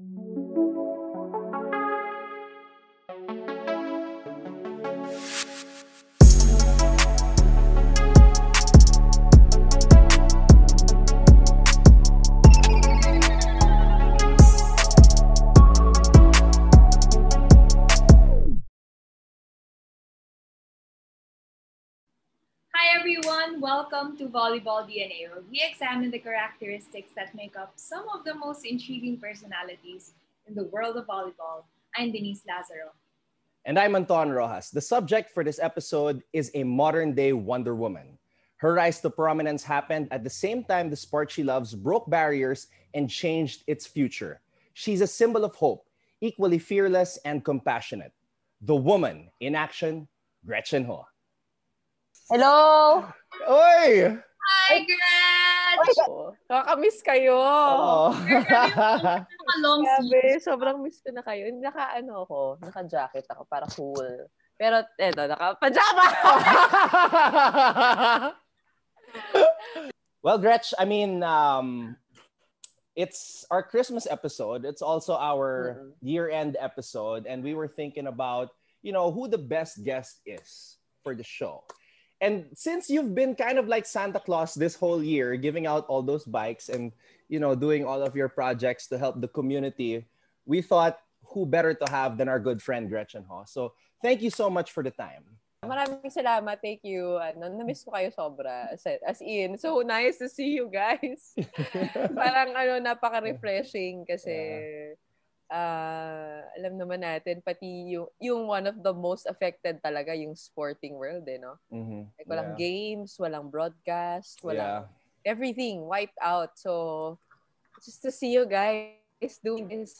Música Welcome to Volleyball DNA, where we examine the characteristics that make up some of the most intriguing personalities in the world of volleyball. I'm Denise Lazaro. And I'm Anton Rojas. The subject for this episode is a modern day Wonder Woman. Her rise to prominence happened at the same time the sport she loves broke barriers and changed its future. She's a symbol of hope, equally fearless and compassionate. The woman in action, Gretchen Ho. Hello! Oy! Hi, Gretch! Kakamiss kayo. Oh. Long Grabe, sobrang miss ko na kayo. Naka ano ako, naka-jacket ako para cool. Pero eto, naka-pajama! well, Gretch, I mean, um, it's our Christmas episode. It's also our mm-hmm. year-end episode. And we were thinking about, you know, who the best guest is for the show. And since you've been kind of like Santa Claus this whole year, giving out all those bikes and you know doing all of your projects to help the community, we thought who better to have than our good friend Gretchen Ho. So thank you so much for the time. Maraming salamat. Thank you. Ano, na-miss ko kayo sobra. As, as in, so nice to see you guys. Parang ano, napaka-refreshing kasi yeah uh, alam naman natin, pati yung, yung one of the most affected talaga, yung sporting world, eh, no? Mm-hmm. Like, walang yeah. games, walang broadcast, walang yeah. everything wiped out. So, just to see you guys doing this,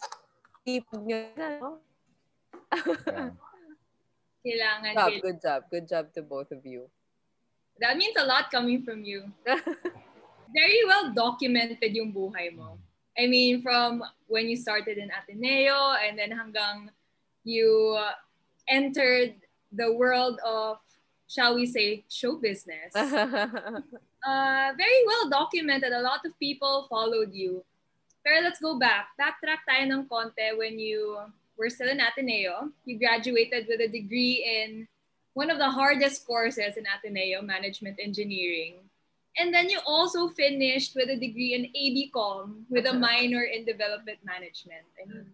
keep nyo na, no? yeah. Kailangan. Job, good job. Good job to both of you. That means a lot coming from you. Very well documented yung buhay mo. I mean, from when you started in Ateneo and then hanggang you entered the world of, shall we say, show business. uh, very well documented. A lot of people followed you. Pero let's go back. Backtrack tayo ng konti when you were still in Ateneo. You graduated with a degree in one of the hardest courses in Ateneo, management engineering. And then you also finished with a degree in ABCom with a minor in development management. I mean,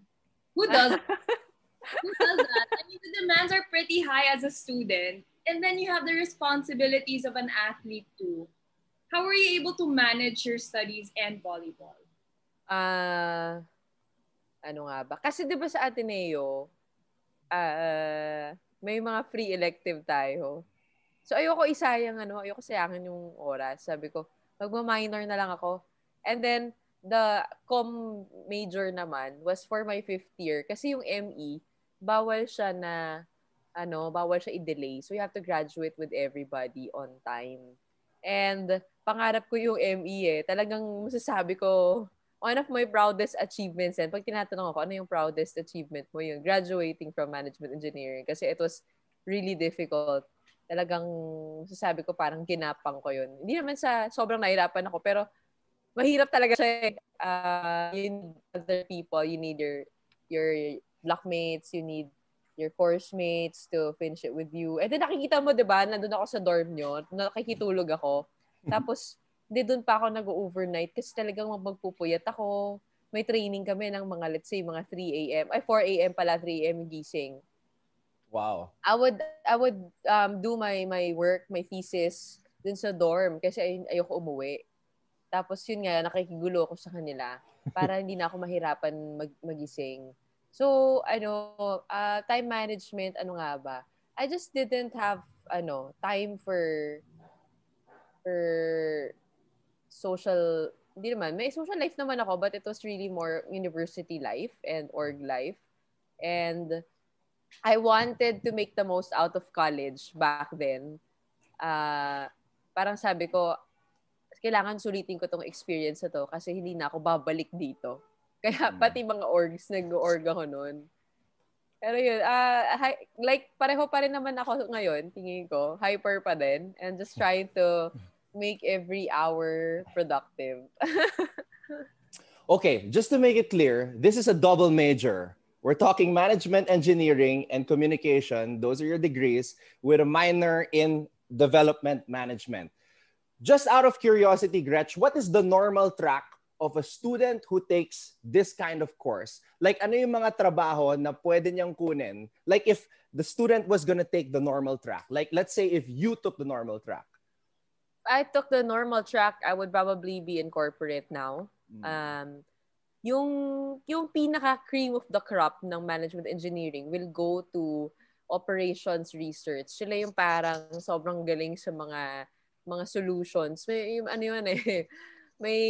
who does who does that? I mean, the demands are pretty high as a student. And then you have the responsibilities of an athlete too. How were you able to manage your studies and volleyball? Ah, uh, ano nga ba? Kasi 'di ba sa Ateneo, uh, may mga free elective tayo. So ayoko isayang ano, ayoko sayangin yung oras. Sabi ko, magma-minor na lang ako. And then the com major naman was for my fifth year kasi yung ME bawal siya na ano, bawal siya i-delay. So you have to graduate with everybody on time. And pangarap ko yung ME eh. Talagang masasabi ko, one of my proudest achievements and pag tinatanong ako, ano yung proudest achievement mo? Yung graduating from management engineering. Kasi it was really difficult talagang sasabi ko parang ginapang ko yun. Hindi naman sa sobrang nahirapan ako, pero mahirap talaga siya. Uh, you need other people, you need your your blockmates, you need your course mates to finish it with you. And then nakikita mo, di ba, nandun ako sa dorm nyo, nakikitulog ako. Tapos, hindi doon pa ako nag-overnight kasi talagang magpupuyat ako. May training kami ng mga, let's say, mga 3 a.m. Ay, 4 a.m. pala, 3 a.m. gising. Wow. I would I would um do my my work, my thesis dun sa dorm kasi ay, ayoko umuwi. Tapos yun nga nakikigulo ako sa kanila para hindi na ako mahirapan mag, magising. So, ano, uh, time management, ano nga ba? I just didn't have, ano, time for, for social, hindi naman, may social life naman ako, but it was really more university life and org life. And I wanted to make the most out of college back then. Uh, parang sabi ko, kailangan sulitin ko tong experience na to kasi hindi na ako babalik dito. Kaya hmm. pati mga orgs, nag-org ako noon. Pero yun, uh, hi, like pareho pa rin naman ako ngayon, tingin ko. Hyper pa din. And just trying to make every hour productive. Okay, just to make it clear, this is a double major. We're talking management engineering and communication. Those are your degrees with a minor in development management. Just out of curiosity, Gretch, what is the normal track of a student who takes this kind of course? Like ano yung mga trabaho na pwede niyang kunin? Like if the student was gonna take the normal track. Like let's say if you took the normal track. I took the normal track, I would probably be in corporate now. Mm. Um, yung yung pinaka cream of the crop ng management engineering will go to operations research. Sila yung parang sobrang galing sa mga mga solutions. May yung ano yun eh. May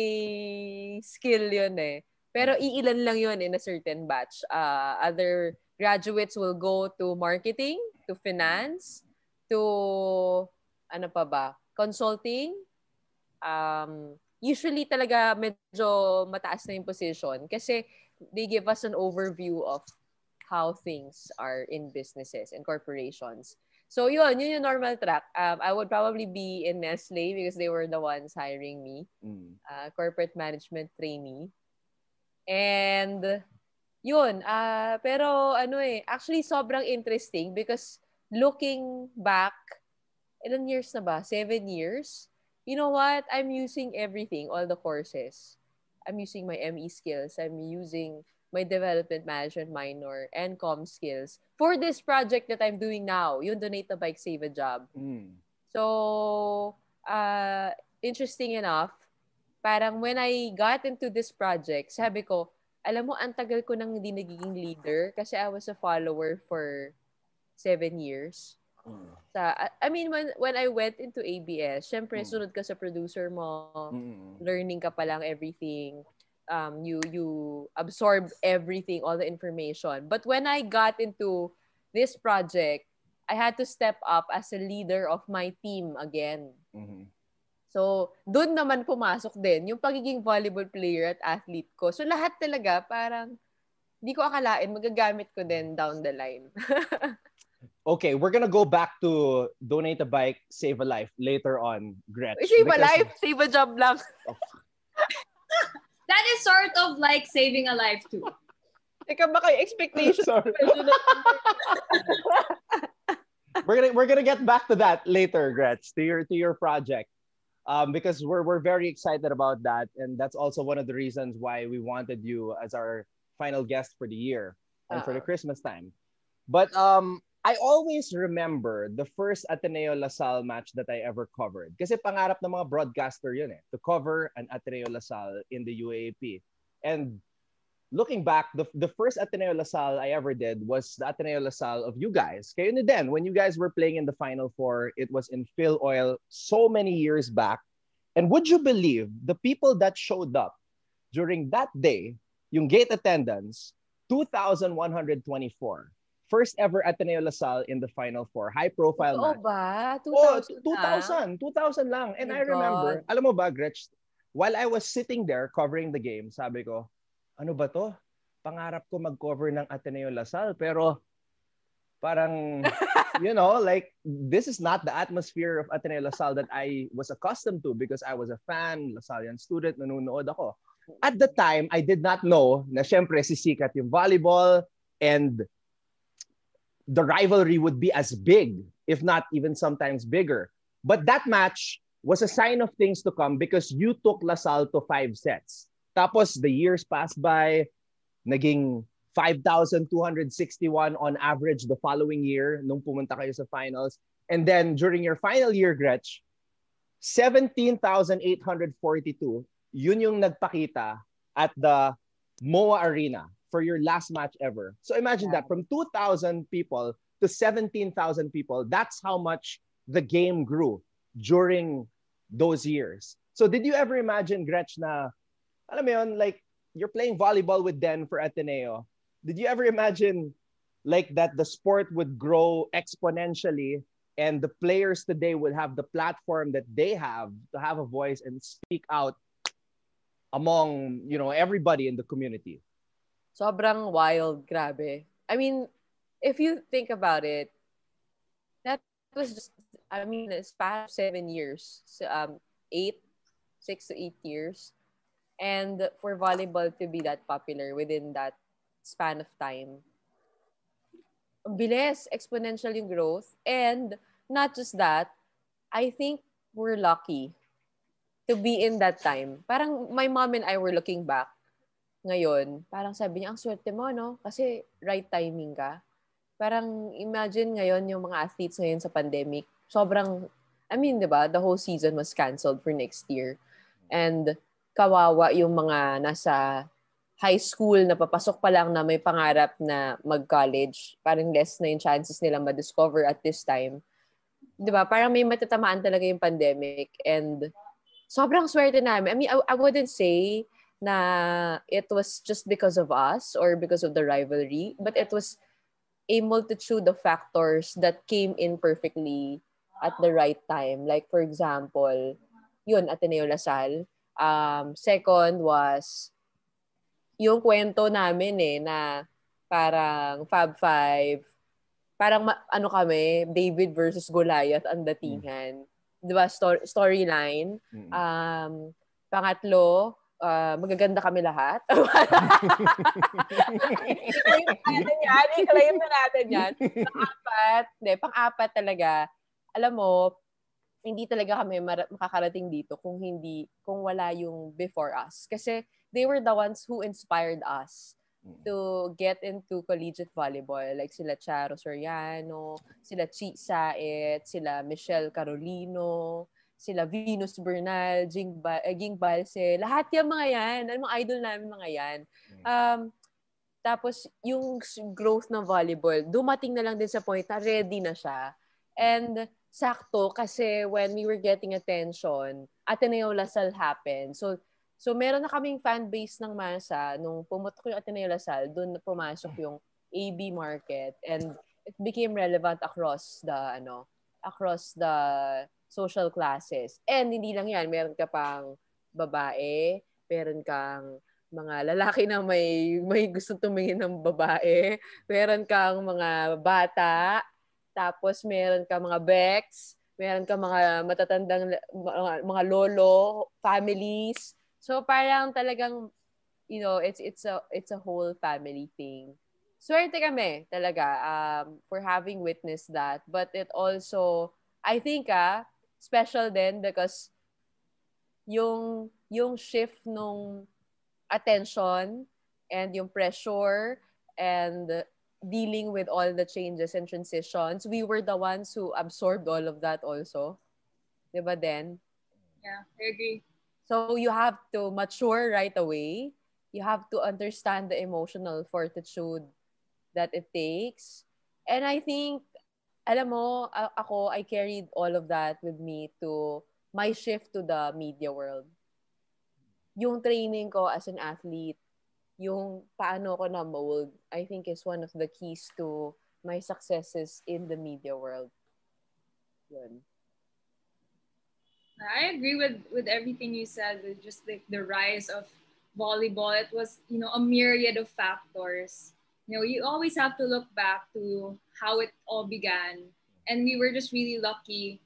skill yun eh. Pero iilan lang yun in a certain batch. Uh, other graduates will go to marketing, to finance, to ano pa ba? consulting, um, usually talaga medyo mataas na yung position kasi they give us an overview of how things are in businesses and corporations. So yun, yun yung normal track. Um, I would probably be in Nestle because they were the ones hiring me. Mm. Uh, corporate management trainee. And yun, uh, pero ano eh, actually sobrang interesting because looking back, ilan years na ba? Seven years? You know what? I'm using everything, all the courses. I'm using my ME skills. I'm using my development management minor and com skills for this project that I'm doing now, yung Donate a Bike, Save a Job. Mm. So, uh, interesting enough, parang when I got into this project, sabi ko, alam mo, ang tagal ko nang hindi nagiging leader kasi I was a follower for seven years. Sa, I mean, when, when I went into ABS, syempre, mm. sunod ka sa producer mo, mm. learning ka pa lang everything. Um, you, you absorb everything, all the information. But when I got into this project, I had to step up as a leader of my team again. Mm-hmm. So, doon naman pumasok din yung pagiging volleyball player at athlete ko. So, lahat talaga parang hindi ko akalain magagamit ko din down the line. okay, we're gonna go back to donate a bike, save a life later on, Gretch. Save a life, save a job lang. Oh. that is sort of like saving a life too. Teka, baka yung expectation. we're gonna we're gonna get back to that later, Gretch, to your to your project. Um, because we're we're very excited about that, and that's also one of the reasons why we wanted you as our final guest for the year and uh-huh. for the uh-uh. Christmas time. But um, I always remember the first Ateneo Lasal match that I ever covered. Kasi pangarap ng mga broadcaster yun eh, to cover an Ateneo Lasal in the UAAP. And looking back, the, the first Ateneo Lasal I ever did was the Ateneo Lasal of you guys. Kayo ni Den, when you guys were playing in the Final Four, it was in Phil Oil so many years back. And would you believe the people that showed up during that day, yung gate attendance, 2,124 first ever Ateneo Lasal in the Final Four. High profile Oo ba? 2000 oh, 2000. 2000 lang. And oh I remember, God. alam mo ba, Gretch, while I was sitting there covering the game, sabi ko, ano ba to? Pangarap ko mag-cover ng Ateneo Lasal. Pero parang, you know, like, this is not the atmosphere of Ateneo Lasal that I was accustomed to because I was a fan, Lasallian student, nanonood ako. At the time, I did not know na syempre sisikat yung volleyball and the rivalry would be as big, if not even sometimes bigger. But that match was a sign of things to come because you took Lasal to five sets. Tapos the years passed by, naging 5,261 on average the following year nung pumunta kayo sa finals. And then during your final year, Gretch, 17,842, yun yung nagpakita at the MOA Arena for your last match ever. So imagine that from 2,000 people to 17,000 people, that's how much the game grew during those years. So did you ever imagine, Gretch, na, alam mo yun, like, you're playing volleyball with Den for Ateneo. Did you ever imagine like that the sport would grow exponentially and the players today would have the platform that they have to have a voice and speak out among you know everybody in the community sobrang wild, grabe. I mean, if you think about it, that was just, I mean, it's past seven years, so, um, eight, six to eight years. And for volleyball to be that popular within that span of time, bilis, exponential yung growth. And not just that, I think we're lucky to be in that time. Parang my mom and I were looking back ngayon. Parang sabi niya, ang swerte mo, no? Kasi right timing ka. Parang imagine ngayon yung mga athletes ngayon sa pandemic. Sobrang, I mean, di ba, the whole season was canceled for next year. And kawawa yung mga nasa high school na papasok pa lang na may pangarap na mag-college, parang less na yung chances nila ma-discover at this time. 'Di ba? Parang may matatamaan talaga yung pandemic and sobrang swerte namin. I mean, I, I wouldn't say na it was just because of us or because of the rivalry, but it was a multitude of factors that came in perfectly at the right time. Like for example, yun, Ateneo Lasal. Um, second was yung kwento namin eh na parang Fab Five, parang ma- ano kami, David versus Goliath ang datingan. Mm. 'Di ba? Story, storyline. Mm. Um, pangatlo, uh, magaganda kami lahat. I-claim na natin yan. Pang-apat, hindi, pang-apat talaga, alam mo, hindi talaga kami makakarating dito kung hindi, kung wala yung before us. Kasi they were the ones who inspired us mm. to get into collegiate volleyball. Like sila Charo Soriano, sila Chi Saet, sila Michelle Carolino, sila Venus Bernal, Jing, ba- Ging Balse. Lahat yung mga yan. Ano mga idol namin mga yan. Mm. Um, tapos, yung growth ng volleyball, dumating na lang din sa point na ready na siya. And sakto kasi when we were getting attention, Ateneo Lasal happened. So, So, meron na kaming fan base ng Masa. Nung pumutok yung Ateneo Lasal, doon na pumasok yung AB market. And it became relevant across the, ano, across the social classes. And hindi lang yan, meron ka pang babae, meron kang mga lalaki na may may gusto tumingin ng babae, meron kang mga bata, tapos meron kang mga bex, meron kang mga matatandang mga, mga lolo, families, So parang talagang you know, it's it's a it's a whole family thing. Swerte kami talaga um for having witnessed that, but it also I think ah special din because yung yung shift nung attention and yung pressure and dealing with all the changes and transitions, we were the ones who absorbed all of that also. Diba then? Yeah, I agree. So you have to mature right away. You have to understand the emotional fortitude that it takes. And I think, alam mo, ako, I carried all of that with me to my shift to the media world. Yung training ko as an athlete, yung paano ko na-mold, I think is one of the keys to my successes in the media world. Yun. I agree with with everything you said. Just like the rise of volleyball, it was you know a myriad of factors. You know, you always have to look back to how it all began, and we were just really lucky.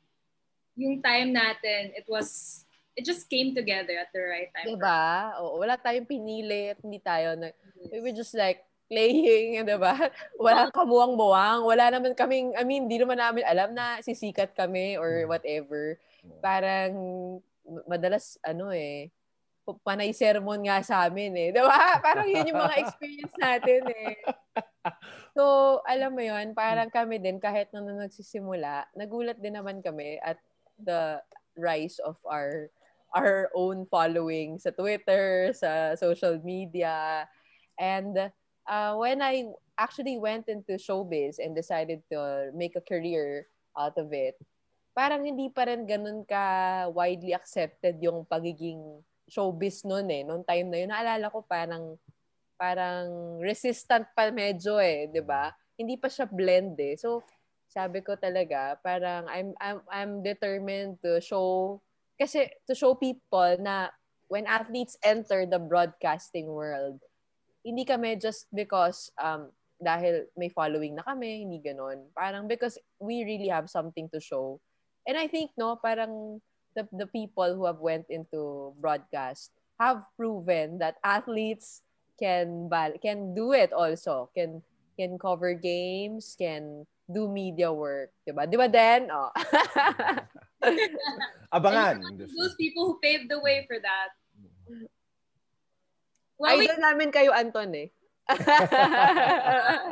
Yung time natin, it was it just came together at the right time. Diba? Oo, wala tayong pinili at hindi tayo na, we were just like playing, diba? Walang kamuwang-muwang. Wala naman kaming, I mean, di naman namin alam na sisikat kami or mm. whatever. Parang madalas ano eh, panay sermon nga sa amin eh. Di ba? Parang yun yung mga experience natin eh. So, alam mo yun, parang kami din, kahit nung nagsisimula, nagulat din naman kami at the rise of our our own following sa Twitter, sa social media. And uh, when I actually went into showbiz and decided to make a career out of it, parang hindi pa rin ganun ka widely accepted yung pagiging showbiz noon eh. Noong time na yun, naalala ko parang parang resistant pa medyo eh, 'di ba? Hindi pa siya blend eh. So sabi ko talaga, parang I'm I'm I'm determined to show kasi to show people na when athletes enter the broadcasting world, hindi kami just because um dahil may following na kami, hindi ganon. Parang because we really have something to show And I think, no, parang the, the people who have went into broadcast have proven that athletes can can do it also. Can can cover games, can do media work, 'di ba? 'Di ba Den? Oh. Abangan. Those people who paved the way for that. Well, Idol we, namin kayo, Anton eh.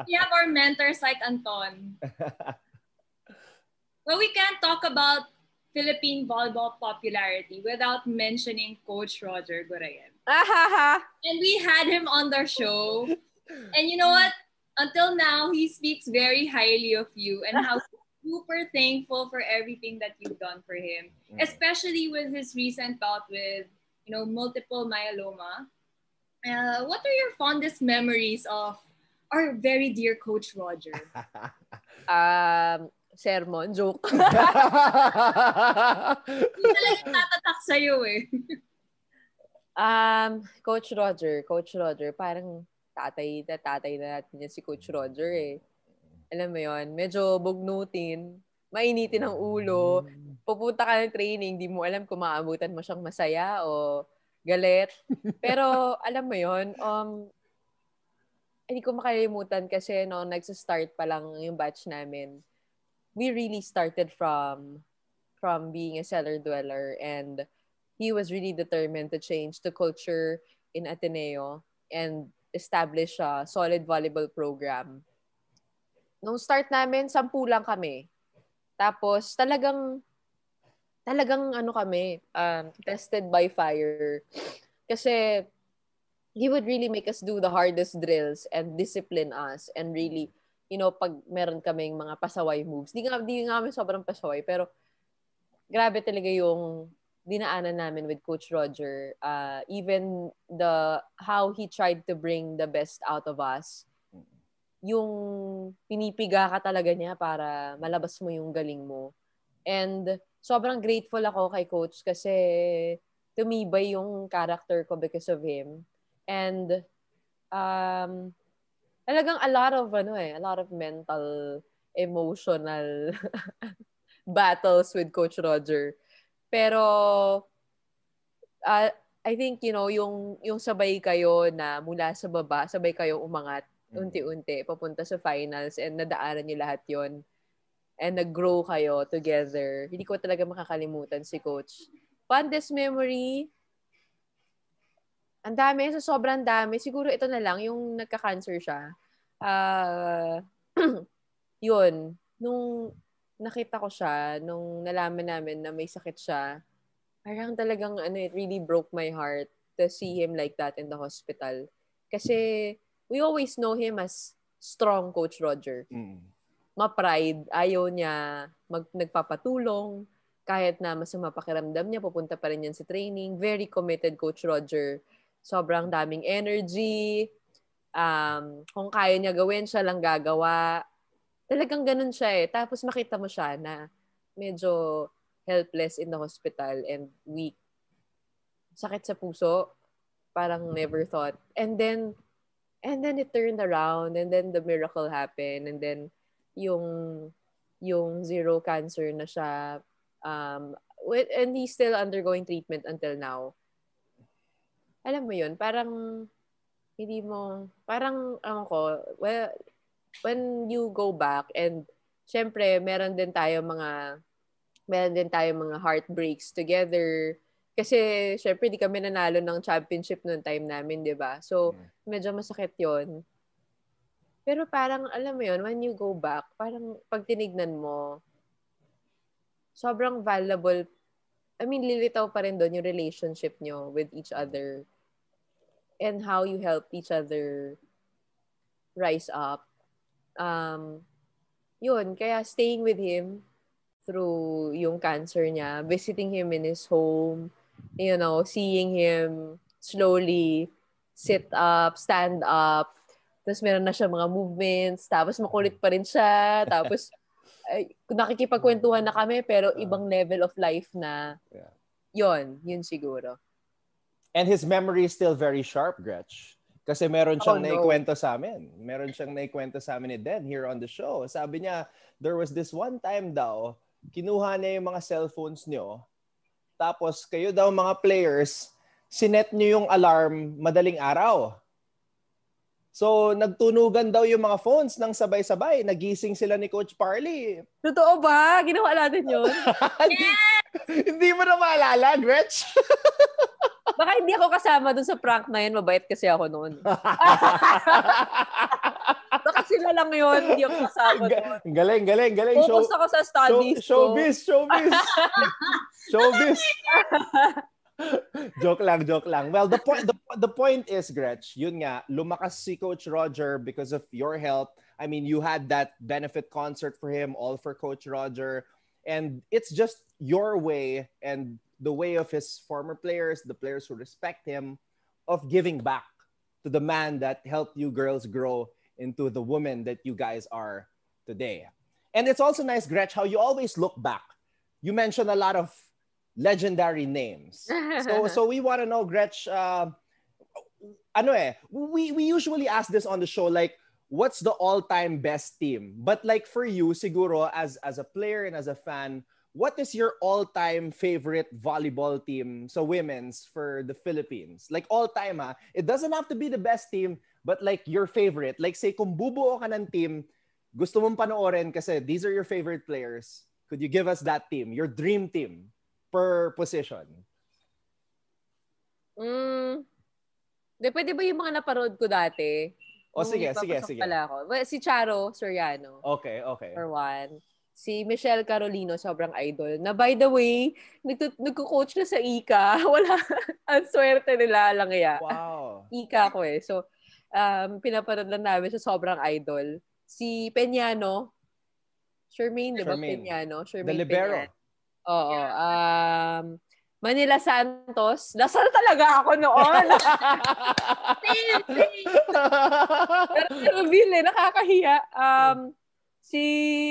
we have our mentors like Anton. well, we can't talk about Philippine volleyball popularity without mentioning Coach Roger Gorayen. and we had him on the show. And you know what? Until now, he speaks very highly of you and how super thankful for everything that you've done for him, mm. especially with his recent bout with, you know, multiple myeloma. Uh, what are your fondest memories of our very dear Coach Roger? um, sermon, joke. Hindi talaga tatatak sa'yo eh. um, Coach Roger, Coach Roger, parang tatay na tatay na natin yan si Coach Roger eh. Alam mo yon medyo bugnutin, mainitin ang ulo, pupunta ka ng training, di mo alam kung maabutan mo siyang masaya o galit. Pero alam mo yon um, hindi ko makalimutan kasi no, nagsa-start pa lang yung batch namin we really started from from being a cellar dweller and he was really determined to change the culture in Ateneo and establish a solid volleyball program. Nung start namin, sampu lang kami. Tapos talagang talagang ano kami, um, tested by fire. Kasi he would really make us do the hardest drills and discipline us and really you know, pag meron kaming mga pasaway moves. Di nga, di nga kami sobrang pasaway, pero grabe talaga yung dinaanan namin with Coach Roger. Uh, even the, how he tried to bring the best out of us. Yung pinipiga ka talaga niya para malabas mo yung galing mo. And sobrang grateful ako kay Coach kasi tumibay yung character ko because of him. And um, talagang a lot of ano eh, a lot of mental, emotional battles with Coach Roger. Pero uh, I think you know yung yung sabay kayo na mula sa baba, sabay kayo umangat mm. unti-unti papunta sa finals and nadaanan niyo lahat 'yon. And nag-grow kayo together. Hindi ko talaga makakalimutan si coach. Fondest memory, ang dami, sa sobrang dami. Siguro ito na lang, yung nagka-cancer siya. Uh, yun, nung nakita ko siya, nung nalaman namin na may sakit siya, parang talagang ano, it really broke my heart to see him like that in the hospital. Kasi we always know him as strong Coach Roger. Mm. Ma-pride, ayaw niya mag, nagpapatulong, kahit na masama pakiramdam niya, pupunta pa rin yan sa training. Very committed Coach Roger sobrang daming energy. Um, kung kaya niya gawin, siya lang gagawa. Talagang ganun siya eh. Tapos makita mo siya na medyo helpless in the hospital and weak. Sakit sa puso. Parang never thought. And then, and then it turned around and then the miracle happened and then yung yung zero cancer na siya um and he's still undergoing treatment until now alam mo yun, parang hindi mo, parang, ano ko, well, when you go back and syempre, meron din tayo mga, meron din tayo mga heartbreaks together. Kasi, syempre, di kami nanalo ng championship noong time namin, di ba? So, medyo masakit yon Pero parang, alam mo yon when you go back, parang pag tinignan mo, sobrang valuable. I mean, lilitaw pa rin doon yung relationship nyo with each other and how you help each other rise up. Um, yun, kaya staying with him through yung cancer niya, visiting him in his home, you know, seeing him slowly sit up, stand up, tapos meron na siya mga movements, tapos makulit pa rin siya, tapos ay, nakikipagkwentuhan na kami, pero ibang level of life na, yon yun siguro. And his memory is still very sharp, Gretch. Kasi meron siyang oh, no. naikwento sa amin. Meron siyang naikwento sa amin ni Den here on the show. Sabi niya, there was this one time daw, kinuha niya yung mga cellphones niyo. Tapos kayo daw mga players, sinet nyo yung alarm madaling araw. So, nagtunugan daw yung mga phones ng sabay-sabay. Nagising sila ni Coach Parley. Totoo ba? Ginawa natin yun? yes! hindi mo na maalala, Gretch? Baka hindi ako kasama dun sa prank na yun. Mabait kasi ako noon. Baka sila lang yun. Hindi ako kasama doon. Galing, galing, galing. Focus ako sa studies show, Showbiz, showbiz. showbiz. joke lang, joke lang. Well, the point the, the point is, Gretch, yun nga, lumakas si Coach Roger because of your help. I mean, you had that benefit concert for him, all for Coach Roger. And it's just your way and the way of his former players, the players who respect him, of giving back to the man that helped you girls grow into the woman that you guys are today. And it's also nice, Gretch, how you always look back. You mentioned a lot of legendary names. so so we want to know, Gretch, uh, ano eh, we, we usually ask this on the show, like, what's the all-time best team? But like for you, siguro, as, as a player and as a fan, what is your all-time favorite volleyball team so women's for the Philippines? Like all-time ha? It doesn't have to be the best team, but like your favorite. Like say kung bubuo ka ng team, gusto mong panoorin kasi these are your favorite players. Could you give us that team, your dream team? Per position? Mm, de, pwede ba yung mga naparod ko dati? O oh, sige, sige, sige. Pala ako. Well, si Charo Soriano. Okay, okay. For one. Si Michelle Carolino, sobrang idol. Na by the way, nagtut- nagko-coach na sa Ika. Wala. Ang swerte nila lang ya. Wow. Ika ko eh. So, um, pinaparod lang namin sa sobrang idol. Si Peñano, Shermaine, di ba? Peñano. Shermaine The libero. Peñano. Oo. Um, Manila Santos. Dasal talaga ako noon. Pero Bill, eh, nakakahiya. Um, si,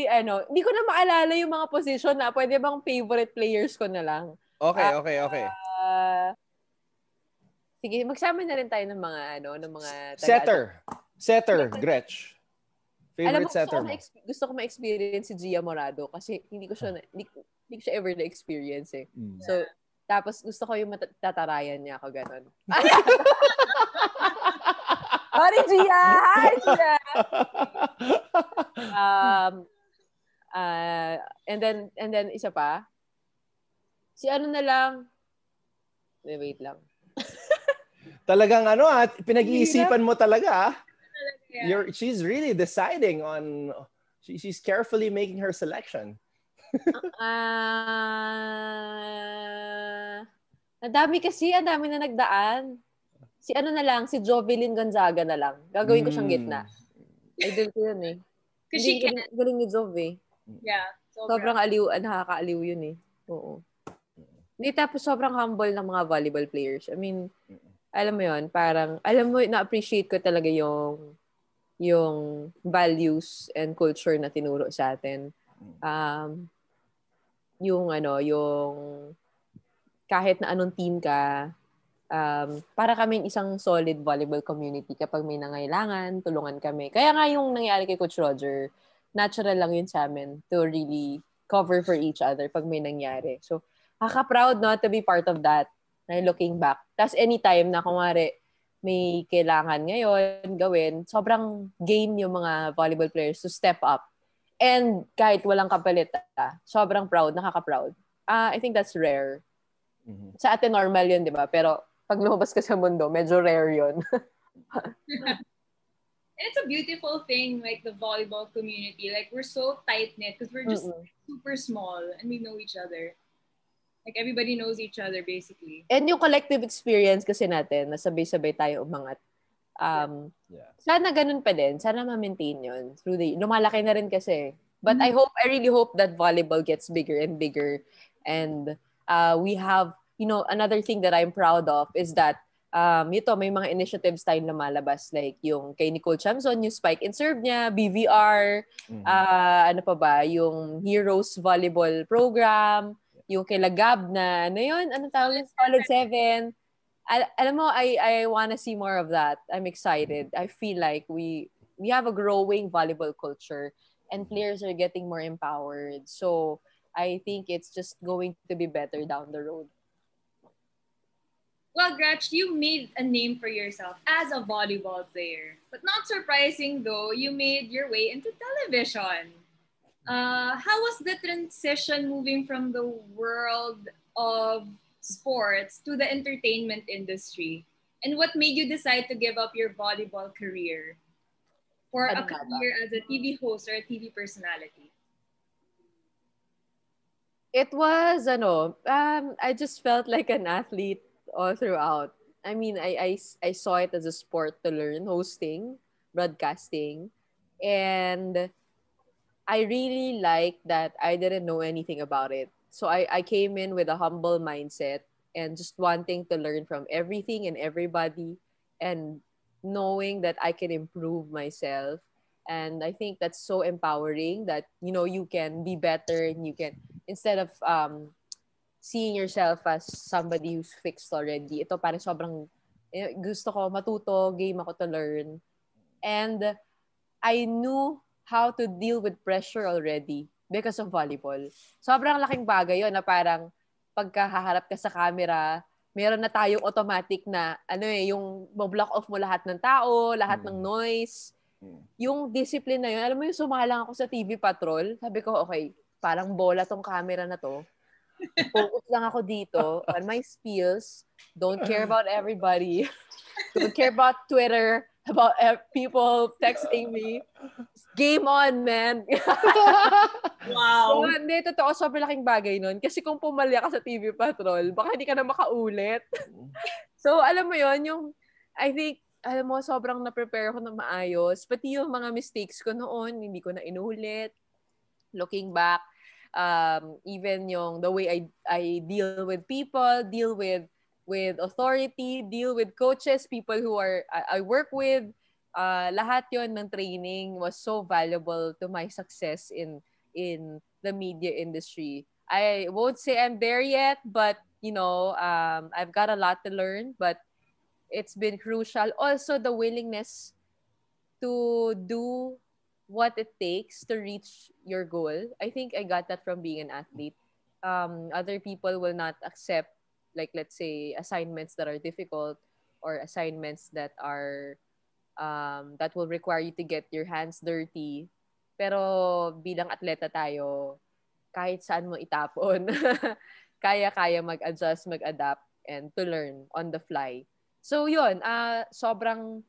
ano, hindi ko na maalala yung mga position na pwede bang favorite players ko na lang. Okay, uh, okay, okay. Uh, sige, magsama na rin tayo ng mga, ano, ng mga... Setter. Setter, Gretch. Favorite Alam mo, setter gusto ko, gusto ko ma-experience si Gia Morado kasi hindi ko siya, hindi, hindi ko siya ever na-experience eh. Mm. So, tapos gusto ko yung matatarayan niya ako ganun. Sorry, Gia! Hi, Gia! um, uh, and then, and then, isa pa, si ano na lang, wait, lang. Talagang ano at ah, pinag-iisipan mo talaga ah. You're, she's really deciding on, she, she's carefully making her selection. Ah, uh, dami kasi, ang dami na nagdaan. Si ano na lang, si Jovelyn Gonzaga na lang. Gagawin ko siyang gitna. Hmm. Idol ko yun eh. Kasi galing, galing ni Jove eh. Yeah. Sobrang, sobrang aliw, ah, nakakaaliw yun eh. Oo. Hindi, tapos sobrang humble ng mga volleyball players. I mean, alam mo yon parang, alam mo, na-appreciate ko talaga yung yung values and culture na tinuro sa atin. Um, yung ano, yung kahit na anong team ka, um, para kaming isang solid volleyball community kapag may nangailangan, tulungan kami. Kaya nga yung nangyari kay Coach Roger, natural lang yun sa amin to really cover for each other pag may nangyari. So, kaka-proud no, to be part of that. Na looking back. Tapos anytime na kumari may kailangan ngayon gawin, sobrang game yung mga volleyball players to step up And kahit walang kapalit, ah, sobrang proud, nakaka-proud. Uh, I think that's rare. Mm-hmm. Sa atin normal yun, di ba? Pero pag lumabas ka sa mundo, medyo rare yun. And it's a beautiful thing, like the volleyball community. Like we're so tight knit because we're just Mm-mm. super small and we know each other. Like everybody knows each other basically. And yung collective experience kasi natin, nasabay-sabay tayo umangat. Um, yeah. Sana ganun pa din. Sana ma-maintain yun. Through the, lumalaki na rin kasi. But mm-hmm. I hope, I really hope that volleyball gets bigger and bigger. And uh, we have, you know, another thing that I'm proud of is that um, ito, may mga initiatives tayong lumalabas. Like yung kay Nicole Chamson, yung spike and serve niya, BVR, mm-hmm. uh, ano pa ba, yung Heroes Volleyball Program, yung kay Lagab na, ano yun, ano tawag yun? Solid 7 al- alam mo, I, I want to see more of that. I'm excited. I feel like we we have a growing volleyball culture and players are getting more empowered. So I think it's just going to be better down the road. Well, Gretch, you made a name for yourself as a volleyball player. But not surprising though, you made your way into television. Uh, how was the transition moving from the world of sports to the entertainment industry? And what made you decide to give up your volleyball career for a career as a TV host or a TV personality? It was, ano, um, I just felt like an athlete all throughout. I mean, I, I, I saw it as a sport to learn hosting, broadcasting, and I really liked that I didn't know anything about it. So I, I came in with a humble mindset and just wanting to learn from everything and everybody and knowing that I can improve myself. And I think that's so empowering that, you know, you can be better and you can, instead of um, seeing yourself as somebody who's fixed already. Ito parang sobrang eh, gusto ko matuto, game ako to learn. And I knew how to deal with pressure already because of volleyball. Sobrang laking bagay yon na parang pagkahaharap ka sa camera, meron na tayong automatic na ano eh, yung block off mo lahat ng tao, lahat mm. ng noise. Mm. Yung discipline na yun, alam mo yung sumalang ako sa TV Patrol, sabi ko, okay, parang bola tong camera na to Focus lang ako dito on my skills. Don't care about everybody. Don't care about Twitter, about people texting me. Game on, man. wow. So, hindi, totoo, sobrang laking bagay nun. Kasi kung pumalya ka sa TV Patrol, baka hindi ka na makaulit. so, alam mo yon yung, I think, alam mo, sobrang na-prepare ako na maayos. Pati yung mga mistakes ko noon, hindi ko na inulit. Looking back, um, even yung the way I I deal with people, deal with with authority, deal with coaches, people who are I, I work with, uh, lahat yon ng training was so valuable to my success in in the media industry. I won't say I'm there yet, but you know, um, I've got a lot to learn, but it's been crucial. Also, the willingness to do what it takes to reach your goal. I think I got that from being an athlete. Um, other people will not accept, like, let's say, assignments that are difficult or assignments that are um, that will require you to get your hands dirty. Pero bilang atleta tayo, kahit saan mo itapon, kaya-kaya mag-adjust, mag-adapt, and to learn on the fly. So yun, uh, sobrang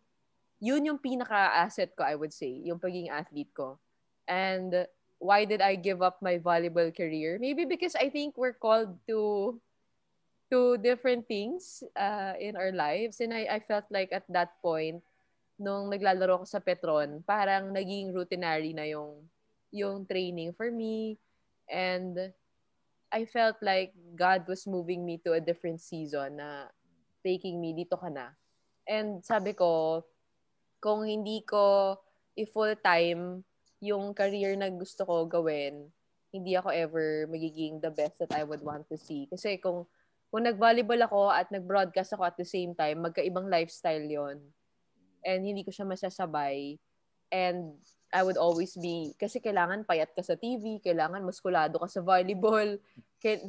yun yung pinaka-asset ko, I would say, yung pagiging athlete ko. And why did I give up my volleyball career? Maybe because I think we're called to to different things uh, in our lives. And I, I felt like at that point, nung naglalaro ko sa Petron, parang naging routinary na yung, yung training for me. And I felt like God was moving me to a different season na taking me, dito ka na. And sabi ko, kung hindi ko i-full time yung career na gusto ko gawin, hindi ako ever magiging the best that I would want to see. Kasi kung kung nag-volleyball ako at nag-broadcast ako at the same time, magkaibang lifestyle yon And hindi ko siya masasabay. And I would always be, kasi kailangan payat ka sa TV, kailangan muskulado ka sa volleyball,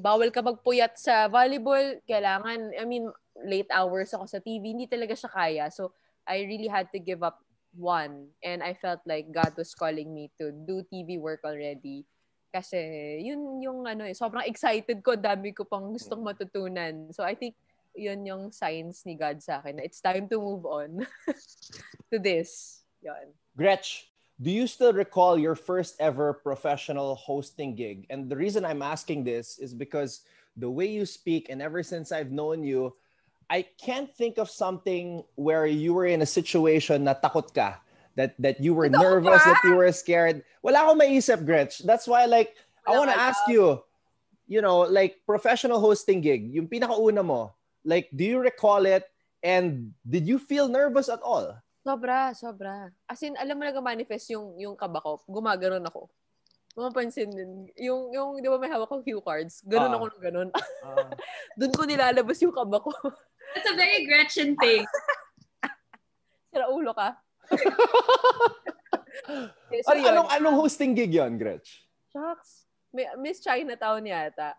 bawal ka magpuyat sa volleyball, kailangan, I mean, late hours ako sa TV, hindi talaga siya kaya. So, I really had to give up one. And I felt like God was calling me to do TV work already. Kasi yun yung ano eh, sobrang excited ko, dami ko pang gustong matutunan. So I think yun yung signs ni God sa akin na it's time to move on to this. Yun. Gretch, do you still recall your first ever professional hosting gig? And the reason I'm asking this is because the way you speak and ever since I've known you, I can't think of something where you were in a situation na takot ka. That, that you were nervous, that you were scared. Wala akong maisip, Gretch. That's why, like, I want to ask you, you know, like, professional hosting gig, yung pinakauna mo, like, do you recall it? And did you feel nervous at all? Sobra, sobra. As in, alam mo nag-manifest yung, yung kaba ko. Gumaganon ako. Mapapansin din. Yung, yung, di ba may hawak kong cue cards? Ganon uh, ako ng ganon. Uh, Doon ko nilalabas yung kaba ko. That's a very Gretchen thing. Sira ulo ka. so, anong, anong hosting gig yon Gretch? Shucks. May, Miss Chinatown yata.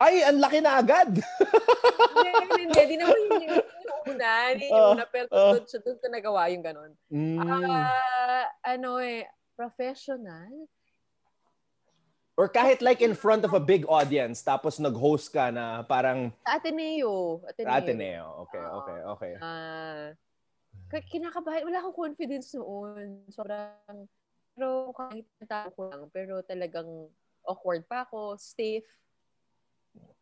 Ay, ang laki na agad. hindi, hindi, hindi naman yun yung, una. Hindi yung una, pero ah. doon, siya, doon ko nagawa yung ganon. Mm. Ah, ano eh, professional? Or kahit like in front of a big audience, tapos nag-host ka na parang Sa Ateneo. Ateneo. Ateneo. Okay, okay, okay. K- kinakabahan. Wala akong confidence noon. Sobrang, pero kahit tao ko lang, pero talagang awkward pa ako, stiff.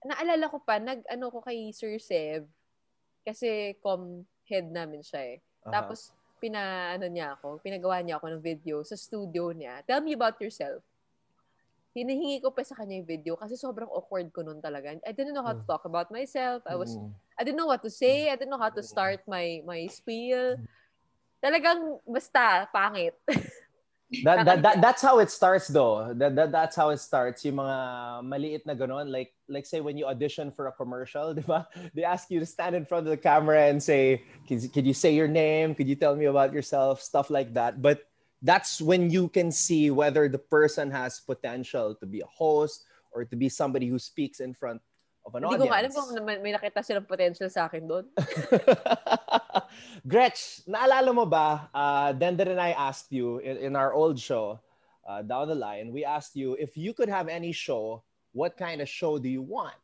Naalala ko pa, nag-ano ko kay Sir Sev, kasi com head namin siya eh. Aha. Tapos, pina, ano niya ako, pinagawa niya ako ng video sa studio niya. Tell me about yourself. Hinihingi ko pa sa kanya yung video kasi sobrang awkward ko noon talaga. I didn't know how to talk about myself. I was Mm. I didn't know what to say. I didn't know how to start my my spiel. Talagang basta pangit. That, that, that, that's how it starts though. That, that, that's how it starts. Yung mga maliit na ganon. Like, like say when you audition for a commercial, di ba? They ask you to stand in front of the camera and say, could, could you say your name? Could you tell me about yourself? Stuff like that. But that's when you can see whether the person has potential to be a host or to be somebody who speaks in front of an Hindi ko nga alam audience. kung may, may nakita silang potential sa akin doon. Gretch, naalala mo ba, uh, Dender and I asked you in, in our old show, uh, down the line, we asked you if you could have any show, what kind of show do you want?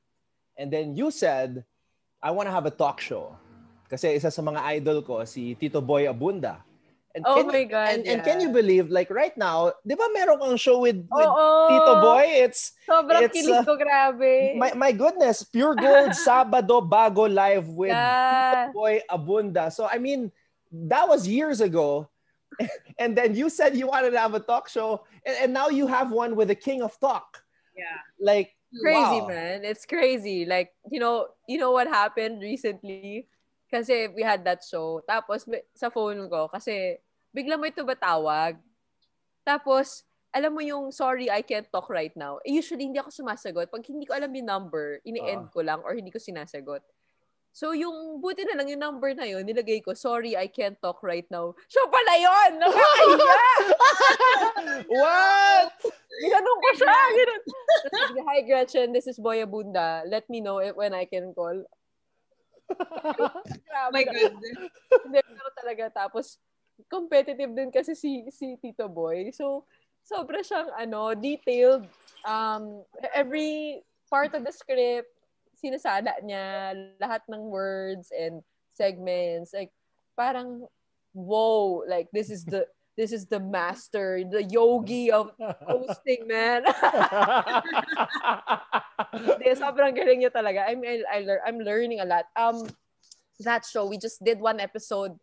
And then you said, I want to have a talk show. Kasi isa sa mga idol ko, si Tito Boy Abunda. And Oh my you- God, And, and can you believe, like right now, di ba meron kang show with, with Oo. Tito Boy? It's, Sobrang It's, kilig uh, ko, grabe. my, my goodness, Pure Gold Sabado Bago Live with yeah. Boy Abunda. So I mean, that was years ago. and then you said you wanted to have a talk show, and, and now you have one with the King of Talk. Yeah. Like Crazy, wow. man. It's crazy. Like, you know, you know what happened recently? Kasi we had that show. Tapos sa phone ko, kasi bigla may tumatawag. Tapos, alam mo yung, sorry, I can't talk right now. Eh, usually, hindi ako sumasagot. Pag hindi ko alam yung number, ini-end Ah. ko lang or hindi ko sinasagot. So, yung, buti na lang yung number na yun, nilagay ko, sorry, I can't talk right now. Siya pala yun! Nakakahiya! what? Ginanong ko siya. Sabi, Hi Gretchen, this is Boya Bunda. Let me know if, when I can call. Oh my God. Hindi, pero talaga. Tapos, competitive din kasi si, si Tito Boy. So, sobra siyang ano, detailed. Um, every part of the script, sinasada niya lahat ng words and segments. Like, parang, whoa, like, this is the, this is the master, the yogi of hosting, man. Hindi, sobrang galing niya talaga. I'm, I, I lear- I'm learning a lot. Um, that show, we just did one episode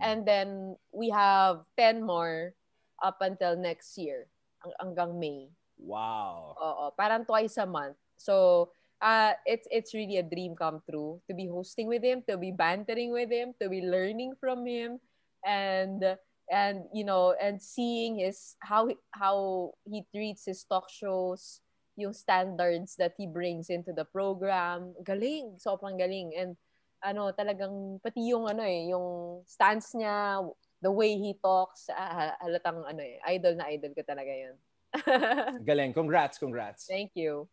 and then we have 10 more up until next year, ang, hanggang May. wow. Oo, parang twice a month. So, uh, it's it's really a dream come true to be hosting with him, to be bantering with him, to be learning from him, and and you know, and seeing his how how he treats his talk shows, yung standards that he brings into the program. Galing, sobrang galing. And ano, talagang pati yung ano eh, yung stance niya, the way he talks, ah, halatang ano eh, idol na idol ko talaga yun. Galing. Congrats, congrats. Thank you.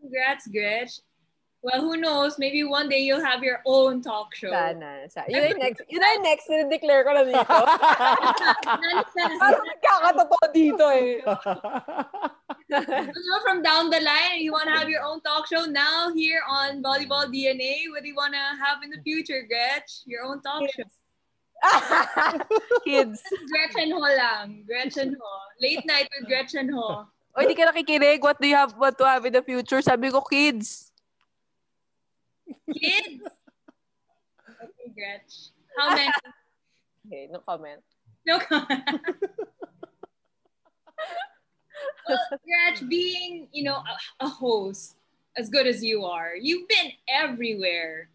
Congrats, Gretch. Well, who knows? Maybe one day you'll have your own talk show. Sana. Sa, yun yung next, yun yung next na declare ko na dito. Parang nagkakatotoo dito eh. You know, from down the line, you want to have your own talk show now here on Volleyball DNA. What do you want to have in the future, Gretch? Your own talk show. Kids. Gretchen Ho lang. Gretchen Ho. Late night with Gretchen Ho. O, hindi ka nakikinig? What do you have what to have in the future? Sabi ko, kids. Kids. Okay, Gretch. How many? Okay, no comment. No comment. well, Gretch, being, you know, a, a host as good as you are, you've been everywhere.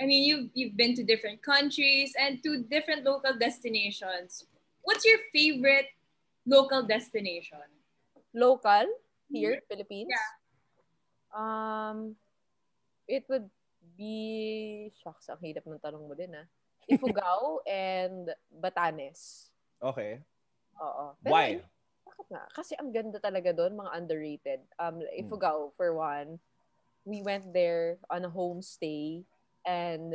I mean, you've you've been to different countries and to different local destinations. What's your favorite local destination? Local? Here, Philippines? Yeah. Um, it would be, shucks, ang hirap ng tanong mo din ah. Ifugao and Batanes. Okay. Oo. Pero Why? Bakit nga? Kasi ang ganda talaga doon, mga underrated. Um, Ifugao, for one. we went there on a homestay and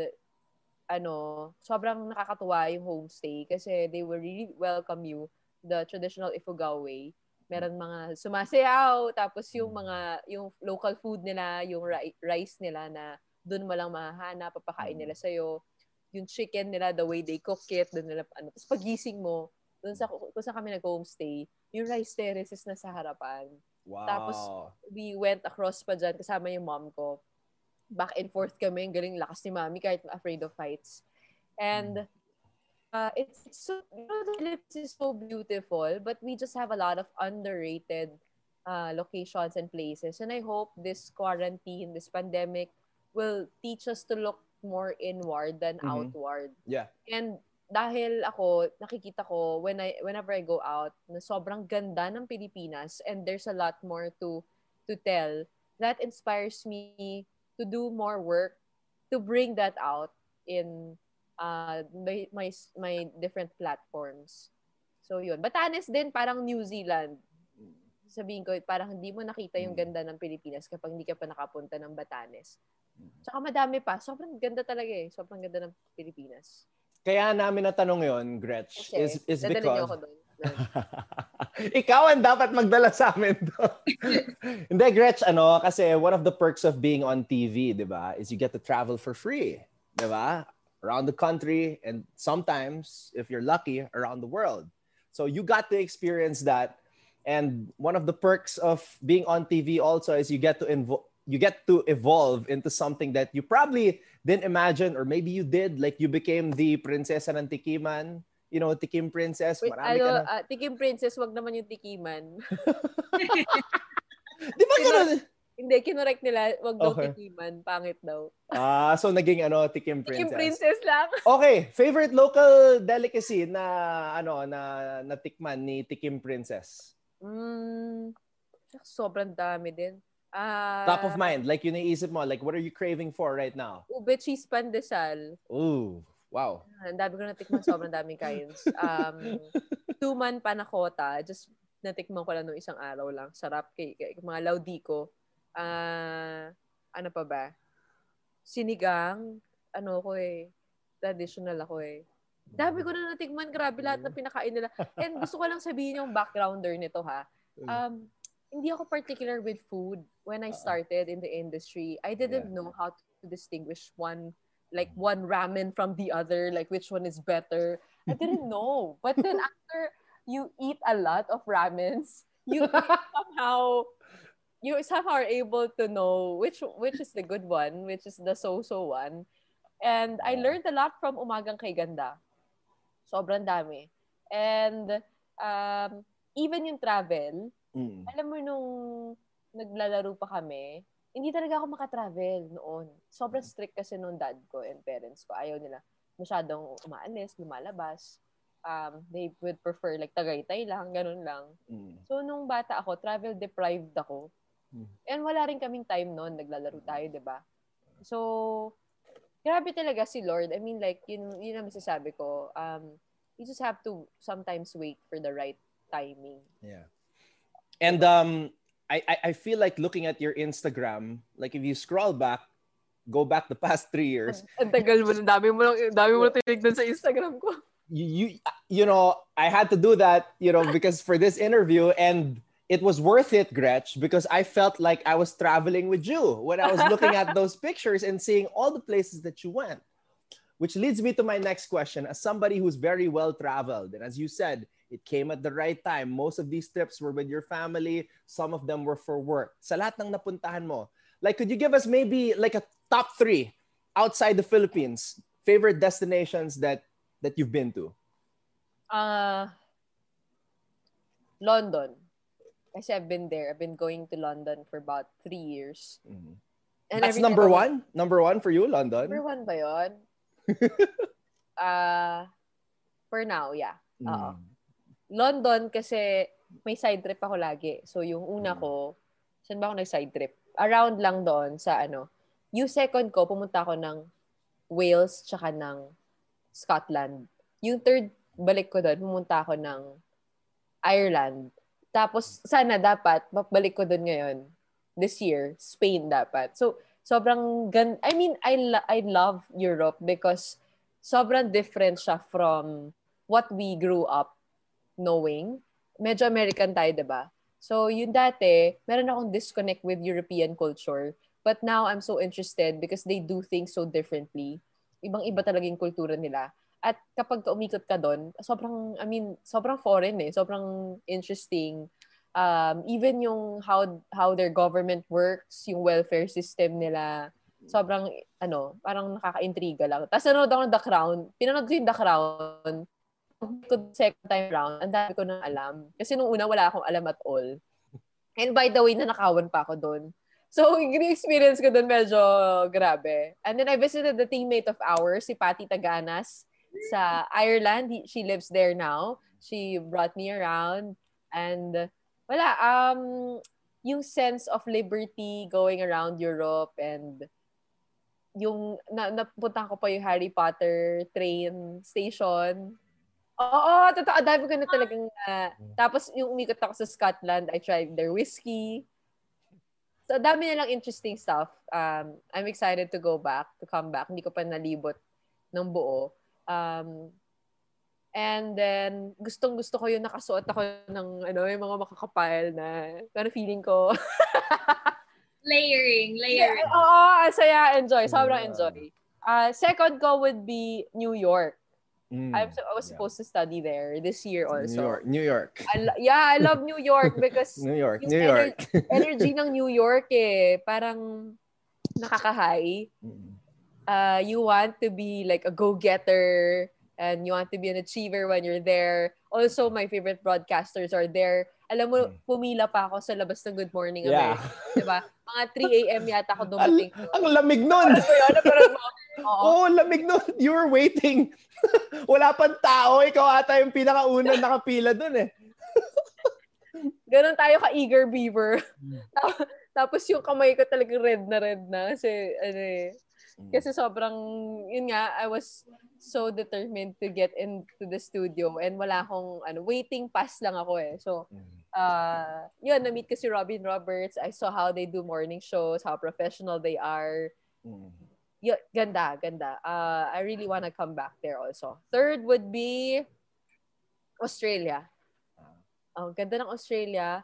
ano, sobrang nakakatuwa yung homestay kasi they will really welcome you the traditional Ifugao way. Meron mga sumasayaw, tapos yung mga, yung local food nila, yung ri- rice nila na doon mo lang mahahanap, papakain nila sa'yo. Yung chicken nila, the way they cook it, doon nila, ano. Tapos pagising mo, doon sa, kung saan kami nag-homestay, yung rice terraces na sa harapan. Wow. Tapos, we went across pa dyan, kasama yung mom ko. Back and forth kami, ang galing lakas ni mami, kahit afraid of heights. And, uh, it's, it's so, you know, the Philippines is so beautiful, but we just have a lot of underrated uh, locations and places. And I hope this quarantine, this pandemic, will teach us to look more inward than Mhm. outward. Yeah. And dahil ako, nakikita ko when I whenever I go out, na sobrang ganda ng Pilipinas and there's a lot more to to tell. That inspires me to do more work to bring that out in uh my my, my different platforms. So yun. Batanes din parang New Zealand. Sabihin ko, parang hindi mo nakita yung Mm. ganda ng Pilipinas kapag hindi ka pa nakapunta ng Batanes. Tsaka madami pa. Sobrang ganda talaga eh. Sobrang ganda ng Pilipinas. Kaya namin natanong yon Gretch, Kasi, is, is dadalhin because... ako doon. Ikaw ang dapat magdala sa amin to. Hindi, Gretch, ano, kasi one of the perks of being on TV, di ba, is you get to travel for free. Di ba? Around the country and sometimes, if you're lucky, around the world. So you got to experience that. And one of the perks of being on TV also is you get to invo- you get to evolve into something that you probably didn't imagine or maybe you did like you became the prinsesa ng tikiman you know tikim princess Wait, marami ano, ka na ah, Tikim Princess, wag naman yung tikiman. Di ba ganun? Hindi, kinorek nila, wag daw Okay. tikiman. Pangit daw. Ah, so naging ano, Tikim Tikim Princess. Princess lang. Okay, favorite local delicacy na ano na natikman ni Tikim Princess. Mm, sobrang dami din. Ah, Top of mind, like yun naisip mo, like what are you craving for right now? Ube cheese pandesal. Ooh, wow. Ah, Ang dami ko natikman, sobrang daming kinds. Um, tuman panakota, just natikman ko lang nung isang araw lang. Sarap kay, kay mga laudi ko. Ah, ano pa ba? Sinigang, ano ko eh, traditional ako eh. Dami ko na natikman, grabe lahat ng pinakain nila. And gusto ko lang sabihin yung backgrounder nito ha. Um, hindi ako particular with food when I started in the industry. I didn't Yeah. know how to distinguish one like one ramen from the other, like which one is better. I didn't know. But then after you eat a lot of ramens, you somehow you somehow are able to know which which is the good one, which is the so-so one. And I learned a lot from Umagang Kay Ganda. Sobrang dami. And um, even yung travel, Mm. alam mo nung naglalaro pa kami, hindi talaga ako makatravel noon. Sobrang strict kasi nung dad ko and parents ko. Ayaw nila masyadong umaalis, lumalabas. Um, they would prefer like Tagaytay lang, ganun lang. Mm. So, nung bata ako, travel deprived ako. Hmm. And wala rin kaming time noon, naglalaro tayo, di ba? So, grabe talaga si Lord. I mean, like, yun, yun ang masasabi ko. Um, you just have to sometimes wait for the right timing. Yeah. And um I, I feel like looking at your Instagram, like if you scroll back, go back the past three years, Ang tagal mo, ang dami mo, lang- ang dami mo tinignan sa Instagram ko. you, you you know I had to do that you know because for this interview and it was worth it Gretch because I felt like I was traveling with you when I was looking at those pictures and seeing all the places that you went. Which leads me to my next question. As somebody who's very well traveled and as you said it came at the right time most of these trips were with your family some of them were for work sa lahat ng napuntahan mo like could you give us maybe like a top 3 outside the Philippines favorite destinations that that you've been to Uh, London. Kasi I've been there. I've been going to London for about three years. Mhm. And That's number I one? Number one for you, London? Number one ba yun? uh, for now, yeah. Mm. London kasi may side trip ako lagi. So yung una Mm. ko, saan ba ako nag-side trip? Around lang doon sa ano. Yung second ko, pumunta ako ng Wales tsaka ng Scotland. Yung third, balik ko doon, pumunta ako ng Ireland. Tapos sana dapat, balik ko doon ngayon, this year, Spain dapat. So, sobrang gan I mean, I lo- I love Europe because sobrang different siya from what we grew up knowing. Medyo American tayo, 'di ba? So, yun dati, meron akong disconnect with European culture. But now, I'm so interested because they do things so differently. Ibang-iba talaga yung kultura nila. At kapag umikot ka doon, sobrang, I mean, sobrang foreign eh. Sobrang interesting. Um, even yung how, how their government works, yung welfare system nila, sobrang, ano, parang nakaka-intriga lang. Tapos nanonood ako ng The Crown. Pinanood ko yung The Crown ko second time round, ang dami ko nang alam. Kasi nung una, wala akong alam at all. And by the way, nanakawan pa ako doon. So, yung experience ko doon medyo grabe. And then I visited the teammate of ours, si Patty Taganas, sa Ireland. He, she lives there now. She brought me around. And wala, um, yung sense of liberty going around Europe and yung na, napunta ko pa yung Harry Potter train station Oo, totoo. Dami ko na talagang, uh, tapos yung umikot ako sa Scotland, I tried their whiskey. So, dami na lang interesting stuff. Um, I'm excited to go back, to come back. Hindi ko pa nalibot ng buo. Um, and then, gustong gusto ko yung nakasuot ako ng, ano, yung mga makakapal na, ano feeling ko. layering, layering. Yeah, oo, saya, enjoy. Sobrang enjoy. Uh, second ko would be New York. Mm, I'm, I was supposed yeah. to study there this year also. New York. New York. I lo- yeah, I love New York because New York, New York. Ener- energy ng New York eh, parang nakaka-high. Uh, you want to be like a go-getter and you want to be an achiever when you're there. Also, my favorite broadcasters are there. Alam mo, mm. pumila pa ako sa labas ng Good Morning America. Yeah. Diba? Mga 3 a.m. yata ako dumating. Al- ang lamig nun! Ano yun? Oo, oh, lamig nun. You were waiting Wala pang tao. Ikaw ata yung pinakaunang nakapila dun eh. Ganon tayo ka-eager beaver. Tapos yung kamay ko talagang red na red na. Kasi, ano eh. Kasi sobrang, yun nga, I was so determined to get into the studio and wala akong, ano, waiting pass lang ako eh. So, uh, yun, na-meet ko si Robin Roberts. I saw how they do morning shows, how professional they are. Mm y- ganda, ganda. Uh, I really want to come back there also. Third would be Australia. Oh, ganda ng Australia.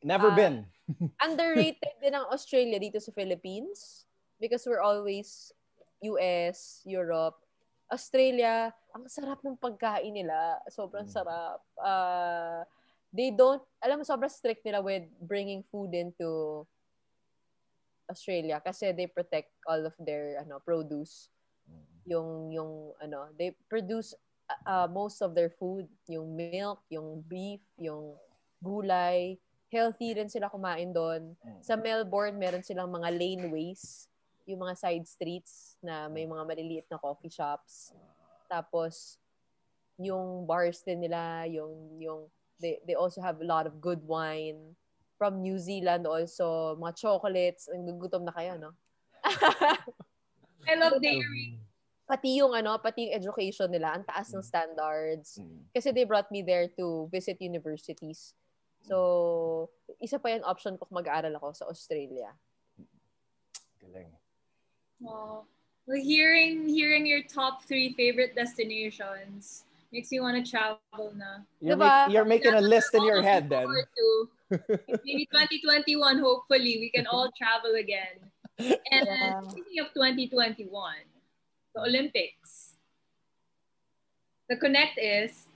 Never uh, been. underrated din ang Australia dito sa Philippines because we're always US, Europe. Australia, ang sarap ng pagkain nila. Sobrang mm. sarap. Uh, they don't, alam mo, sobrang strict nila with bringing food into Australia kasi they protect all of their ano produce yung yung ano they produce uh, most of their food yung milk yung beef yung gulay healthy rin sila kumain doon sa Melbourne meron silang mga laneways yung mga side streets na may mga maliliit na coffee shops tapos yung bars din nila yung yung they they also have a lot of good wine from New Zealand also, mga chocolates. Nagugutom na kayo, no? I love dairy. Pati yung ano, pati yung education nila, ang taas ng standards. Mm. Kasi they brought me there to visit universities. So, isa pa yung option ko kung mag-aaral ako sa Australia. Galing. Wow. Well, hearing hearing your top three favorite destinations makes me want to travel na. You're, make, you're making a list in your head then. Maybe 2021, hopefully, we can all travel again. And yeah. speaking of 2021, the Olympics. The connect is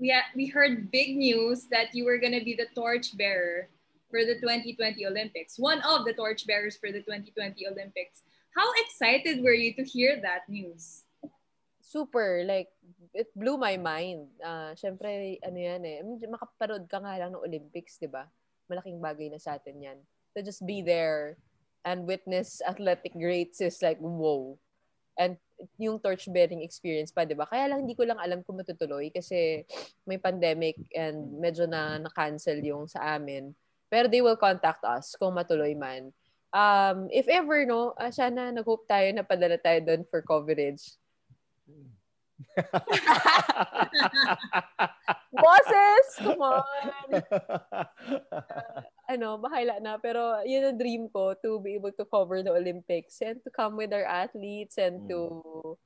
we ha- we heard big news that you were gonna be the torch bearer for the 2020 Olympics. One of the torch bearers for the 2020 Olympics. How excited were you to hear that news? Super, like it blew my mind. Uh, Siyempre, ano yan eh, makaparood ka nga lang ng Olympics, di ba? malaking bagay na sa atin yan. To just be there and witness athletic greats is like, whoa. And yung torch-bearing experience pa, di ba? Kaya lang hindi ko lang alam kung matutuloy kasi may pandemic and medyo na na-cancel yung sa amin. Pero they will contact us kung matuloy man. Um, if ever, no, uh, sana nag-hope tayo na padala tayo doon for coverage. Bosses! Come on! Uh, ano, bahala na. Pero yun ang dream ko, to be able to cover the Olympics and to come with our athletes and to, Mm.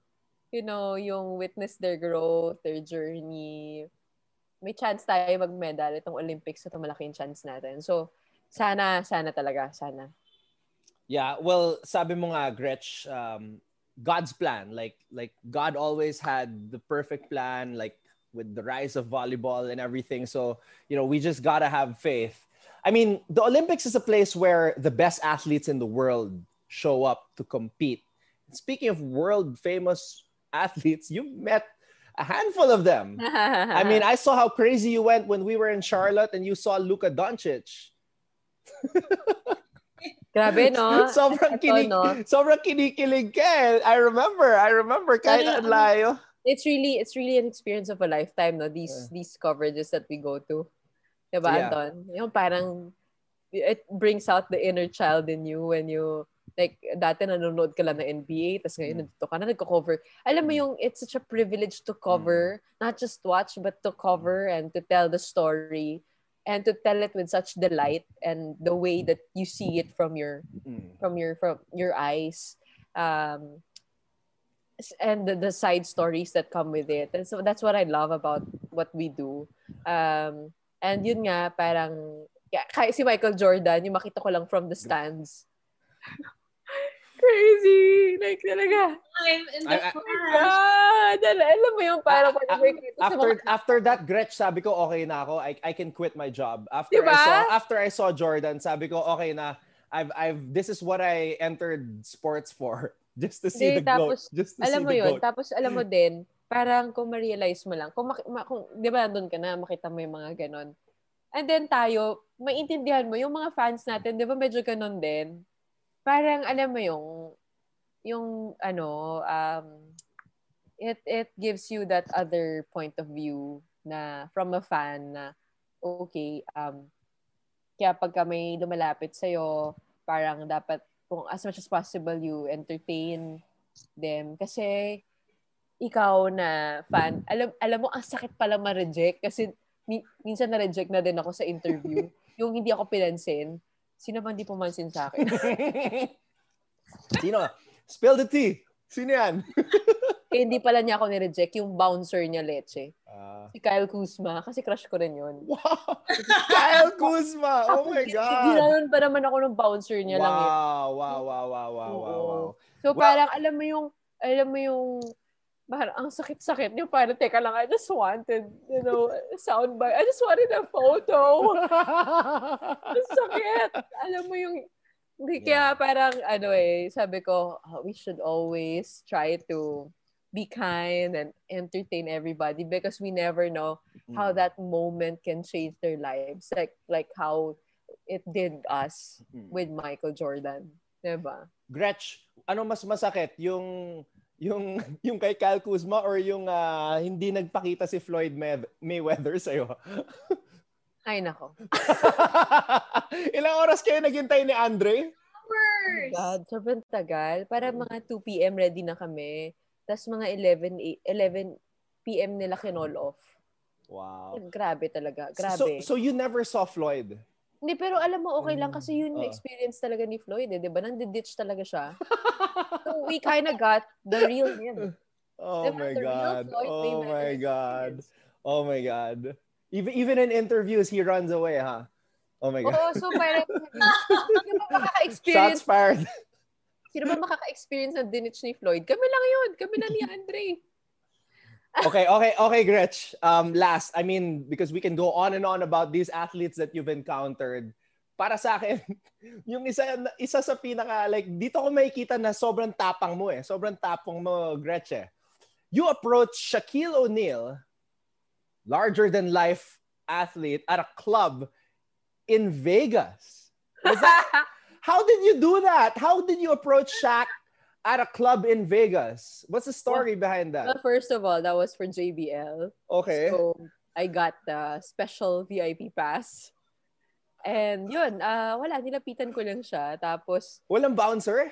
you know, yung witness their growth, their journey. May chance tayo mag-medal. Itong Olympics, ito malaking chance natin. So, sana, sana talaga, sana. Yeah, well, sabi mo nga, Gretch, um, God's plan. Like, like God always had the perfect plan, like with the rise of volleyball and everything. So, you know, we just gotta have faith. I mean, the Olympics is a place where the best athletes in the world show up to compete. Speaking of world famous athletes, you've met a handful of them. I mean, I saw how crazy you went when we were in Charlotte and you saw Luka Doncic. Grabe, no? sobrang, Ito, kinig, no? sobrang kinikilig ka eh. I remember, I remember kahit ang layo. it's really it's really an experience of a lifetime no these Yeah. these coverages that we go to diba Yeah. Anton yung parang it brings out the inner child in you when you like dati nanonood ka lang ng NBA tapos ngayon Mm. nandito ka na nagko-cover alam mo yung it's such a privilege to cover not just watch but to cover and to tell the story and to tell it with such delight and the way that you see it from your Mm. from your from your eyes. Um and the, the side stories that come with it. And so that's what i love about what we do. Um and yun nga parang kahit si Michael Jordan yung makita ko lang from the stands crazy like talaga I'm in the I-. God al- alam mo yung parang pag After mga- after that Gretch, sabi ko okay na ako. I I can quit my job. After Diba? I saw after I saw Jordan, sabi ko okay na. I've I've this is what I entered sports for. Just to see Hindi, the goat. tapos, Just to alam see mo the yun, goat. tapos alam mo din, parang kung ma-realize mo lang, kung, maki- ma- kung di ba nandun ka na, makita mo yung mga ganon. And then tayo, maintindihan mo, yung mga fans natin, di ba medyo ganon din? Parang alam mo yung, yung ano, um, it it gives you that other point of view na from a fan na okay um kaya pagka may lumalapit sa parang dapat kung as much as possible you entertain them. Kasi ikaw na fan alam alam mo ang sakit pala ma-reject kasi mi- minsan na-reject na din ako sa interview. Yung hindi ako pinansin sino ba hindi pumansin sa akin Sino? Spill the tea. Sino yan? eh, hindi pala niya ako ni-reject yung bouncer niya leche Ah. si Kyle Kuzma kasi crush ko rin yun wow. Kyle Kuzma. Oh my God. Ginanon pa naman ako ng bouncer niya lang eh. Wow, wow, wow, wow, wow, wow, wow. So Well- parang alam mo yung, alam mo yung, parang ang sakit-sakit niyo. Parang, teka lang, I just wanted, you know, soundbite. I just wanted a photo. ang sakit. Alam mo yung, hindi kaya parang, ano eh, sabi ko, oh, we should always try to be kind and entertain everybody because we never know how Mm. that moment can change their lives. Like, like how it did us Mm. with Michael Jordan. Diba? Gretch, ano mas masakit? Yung yung yung kay Kyle Kuzma or yung ah, hindi nagpakita si Floyd May- Mayweather sa'yo? Ay, nako. Ilang oras kayo naghintay ni Andre? Hours. God, sobrang tagal. Para mga 2 p.m. ready na kami. Tapos mga 11, eight- 11 p.m. nila kinall off. Wow. Grabe talaga. So, Grabe. so you never saw Floyd? Hindi, pero alam mo, okay lang kasi yun yung Oh. experience talaga ni Floyd eh. Di ba? Nandiditch talaga siya. so we kind of got the real him. Oh Diba? my The God. Floyd Oh my God. experience. Oh my God. Even even in interviews, he runs away, huh? Oh my God. Oo, so parang, sino ba makaka-experience, Shots fired. sino ba makaka-experience ng dinitch ni Floyd? Kami lang yun. Kami na ni Andre. Okay, okay, okay, Gretch. Um, last, I mean, because we can go on and on about these athletes that you've encountered. Para sa akin, yung isa, isa sa pinaka, like, dito ko makikita na sobrang tapang mo eh. Sobrang tapang mo, Gretch eh. You approach Shaquille O'Neal, larger than life athlete at a club in Vegas. Was that, how did you do that? How did you approach Shaq at a club in Vegas? What's the story behind that? well, first of all, that was for JBL. Okay. So, I got the special VIP pass. And yun, ah wala, nilapitan ko lang siya. Tapos, Walang bouncer?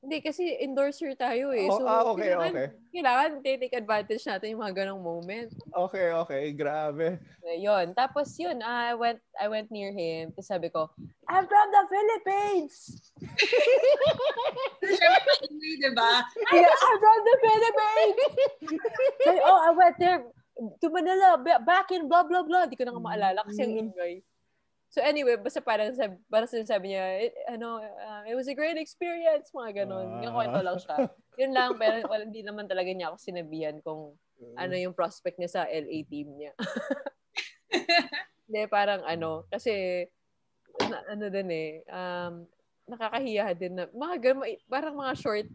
Hindi, kasi endorser tayo eh. Oh, So, ah, okay, kailangan, okay. Kailangan take advantage natin yung mga ganong moment. Okay, okay. Grabe. Yun. Tapos yun, I went I went near him. Tapos sabi ko, I'm from the Philippines! Di ba? Yeah, I'm from the Philippines! Oh, I went there to Manila, ba- back in blah, blah, blah. Di ko na nga maalala kasi ang ingay. So anyway, basta parang sabi, parang sinasabi niya, it, ano, uh, it was a great experience, mga ganun. Ah. Yung kwento lang siya. Yun lang, pero wala, hindi naman talaga niya ako sinabihan kung ano yung prospect niya sa LA team niya. Hindi, parang ano, kasi, na, ano din eh, um, nakakahiya din na, mga ganun, parang mga short,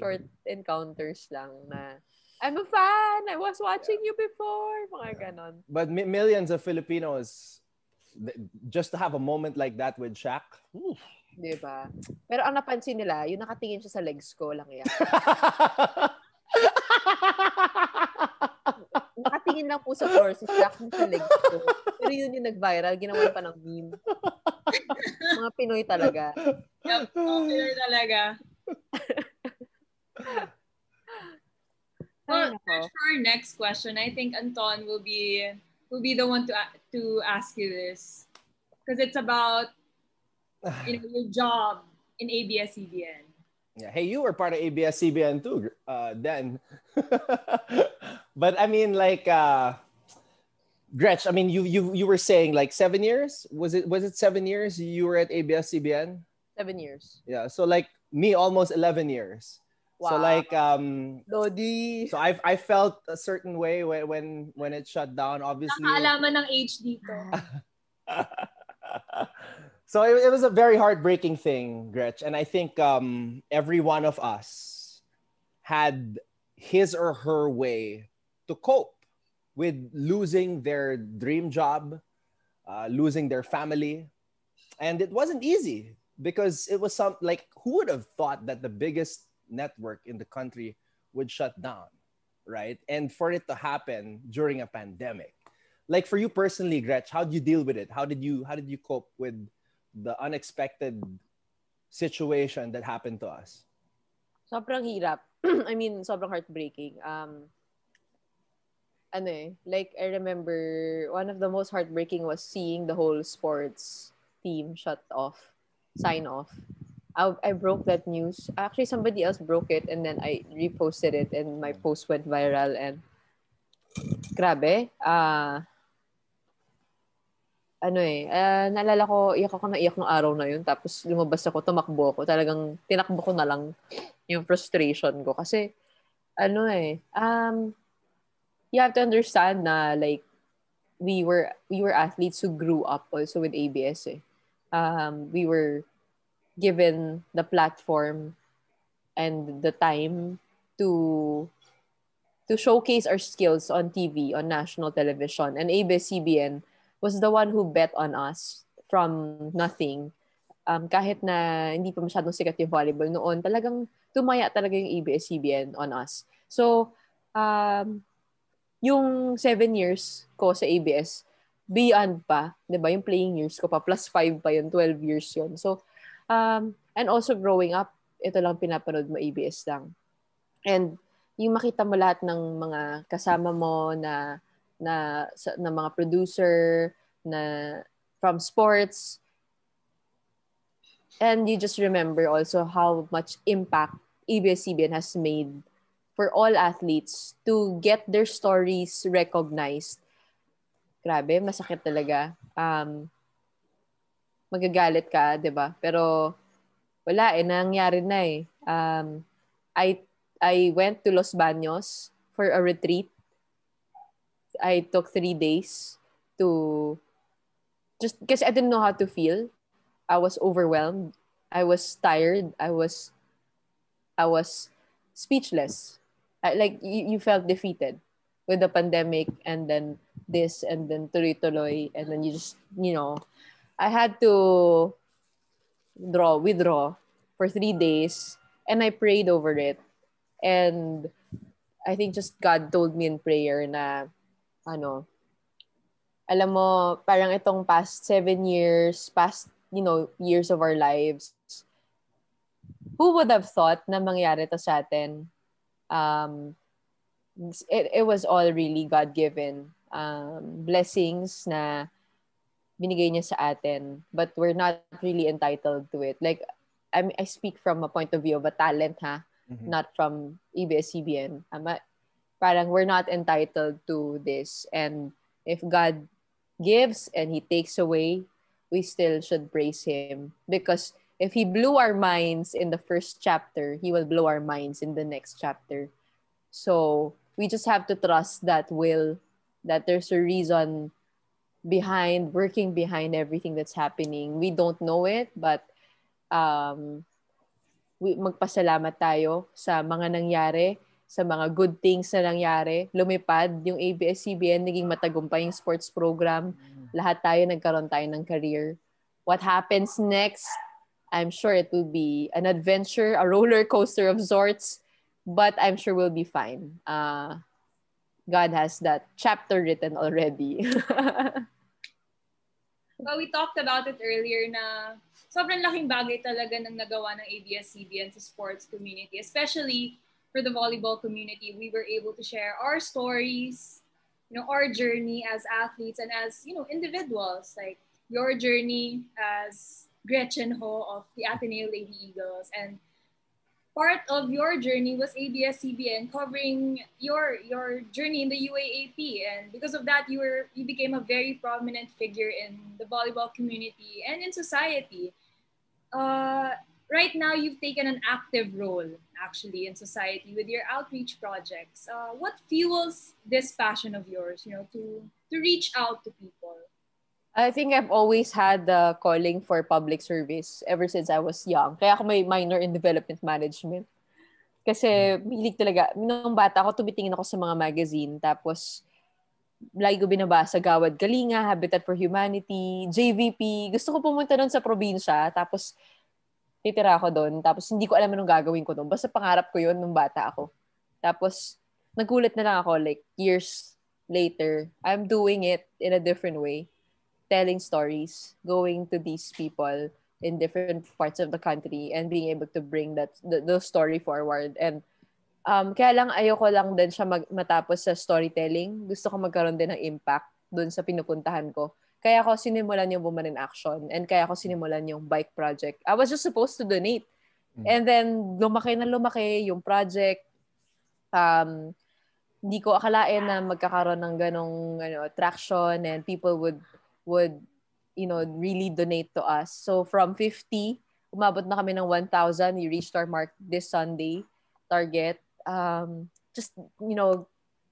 short encounters lang na, I'm a fan, I was watching you before, mga ganon. But mi- millions of Filipinos just to have a moment like that with Shaq. oof. Di ba? Pero ang napansin nila, yung nakatingin siya sa legs ko lang yan. Nakatingin lang po sa floor si Shaq sa legs ko. Pero yun yung nag-viral, ginawa pa ng meme. Mga Pinoy talaga. Yup, popular talaga. Well, for our next question, I think Anton will be will be the one to to ask you this because it's about you know your job in ABS-CBN. Yeah. Hey, you were part of ABS-CBN too, uh, then. but I mean, like, uh, Gretch. I mean, you you you were saying like seven years. Was it was it seven years you were at ABS-CBN? Seven years. Yeah. So like me, almost eleven years. So like um. Lodi. So I I felt a certain way when when when it shut down. Obviously. Nakaalaman ng age dito. so it, it was a very heartbreaking thing, Gretch, and I think um, every one of us had his or her way to cope with losing their dream job, uh, losing their family, and it wasn't easy because it was some like who would have thought that the biggest network in the country would shut down, right? And for it to happen during a pandemic like for you personally gretch how did you deal with it how did you how did you cope with the unexpected situation that happened to us Sobrang hirap. I mean, sobrang heartbreaking. Um, ano eh, like I remember one of the most heartbreaking was seeing the whole sports team shut off, sign off. I, I broke that news. Actually, somebody else broke it and then I reposted it and my post went viral and grabe. Ah, ano eh, ah, naalala ko, iyak ako na iyak ng araw na yun. Tapos lumabas ako, tumakbo ako. Talagang tinakbo ko na lang yung frustration ko. Kasi, ano eh, um, you have to understand na like, we were, we were athletes who grew up also with ABS eh. Um, we were given the platform and the time to to showcase our skills on TV, on national television. And ABS-CBN was the one who bet on us from nothing. Um, kahit na hindi pa masyadong sikat yung volleyball noon, talagang tumaya talaga yung ABS-CBN on us. So, um, yung seven years ko sa ABS, beyond pa, di ba, yung playing years ko pa, plus five pa yun, 12 years yun. So, um, and also growing up, ito lang pinapanood mo, ABS lang. And yung makita mo lahat ng mga kasama mo na na sa, na mga producer na from sports and you just remember also how much impact ABS-CBN has made for all athletes to get their stories recognized. Grabe, masakit talaga. Um, magagalit ka, 'di ba? Pero wala eh, nangyari na eh. Um, I I went to Los Baños for a retreat. I took three days to just because I didn't know how to feel. I was overwhelmed. I was tired. I was I was speechless. I, like you, you felt defeated with the pandemic and then this and then tuloy-tuloy and then you just you know I had to draw withdraw for three days and I prayed over it and I think just God told me in prayer na ano alam mo parang itong past seven years past you know years of our lives who would have thought na mangyari to sa atin? Um, it, it was all really God-given um, blessings na binigay niya sa atin. But we're not really entitled to it. Like, I, mean, I speak from a point of view of a talent, ha? Mm-hmm. Not from ABS-CBN. Um, parang we're not entitled to this. And if God gives and He takes away, we still should praise Him. Because if he blew our minds in the first chapter, he will blow our minds in the next chapter. So we just have to trust that will, that there's a reason behind, working behind everything that's happening. We don't know it, but um, we, magpasalamat tayo sa mga nangyari, sa mga good things na nangyari. Lumipad yung ABS-CBN, naging matagumpay yung sports program. Lahat tayo nagkaroon tayo ng career. What happens next? I'm sure it will be an adventure, a roller coaster of sorts, but I'm sure we'll be fine. Uh, God has that chapter written already. well, we talked about it earlier na sobrang laking bagay talaga ng nagawa ng ABS-CBN sa sports community, especially for the volleyball community. We were able to share our stories, you know, our journey as athletes and as, you know, individuals, like your journey as Gretchen Ho of the Ateneo Lady Eagles. And part of your journey was ABS-CBN covering your your journey in the UAAP. And because of that, you were you became a very prominent figure in the volleyball community and in society. Uh, right now, you've taken an active role actually in society with your outreach projects. Uh, what fuels this passion of yours? You know, to to reach out to people. I think I've always had the calling for public service ever since I was young. Kaya ako may minor in development management. Kasi hilig talaga, nung bata ako, tumitingin ako sa mga magazine. Tapos, lagi ko binabasa Gawad Kalinga, Habitat for Humanity, JVP. Gusto ko pumunta doon sa probinsya. Tapos, titira ako doon. Tapos, hindi ko alam anong gagawin ko doon. Basta pangarap ko yun nung bata ako. Tapos, nagulat na lang ako, like, years later, I'm doing it in a different way telling stories, going to these people in different parts of the country and being able to bring that the, the story forward. And um kaya lang ayoko lang din siya mag, matapos sa storytelling. Gusto ko magkaroon din ng impact doon sa pinupuntahan ko. Kaya ako sinimulan yung Woman in Action and kaya ako sinimulan yung bike project. I was just supposed to donate. Mm. and then lumaki na lumaki yung project. Um hindi ko akalain na magkakaroon ng ganong ano, traction and people would would, you know, really donate to us. So from 50, umabot na kami ng 1,000. We reached our mark this Sunday target. Um, just, you know,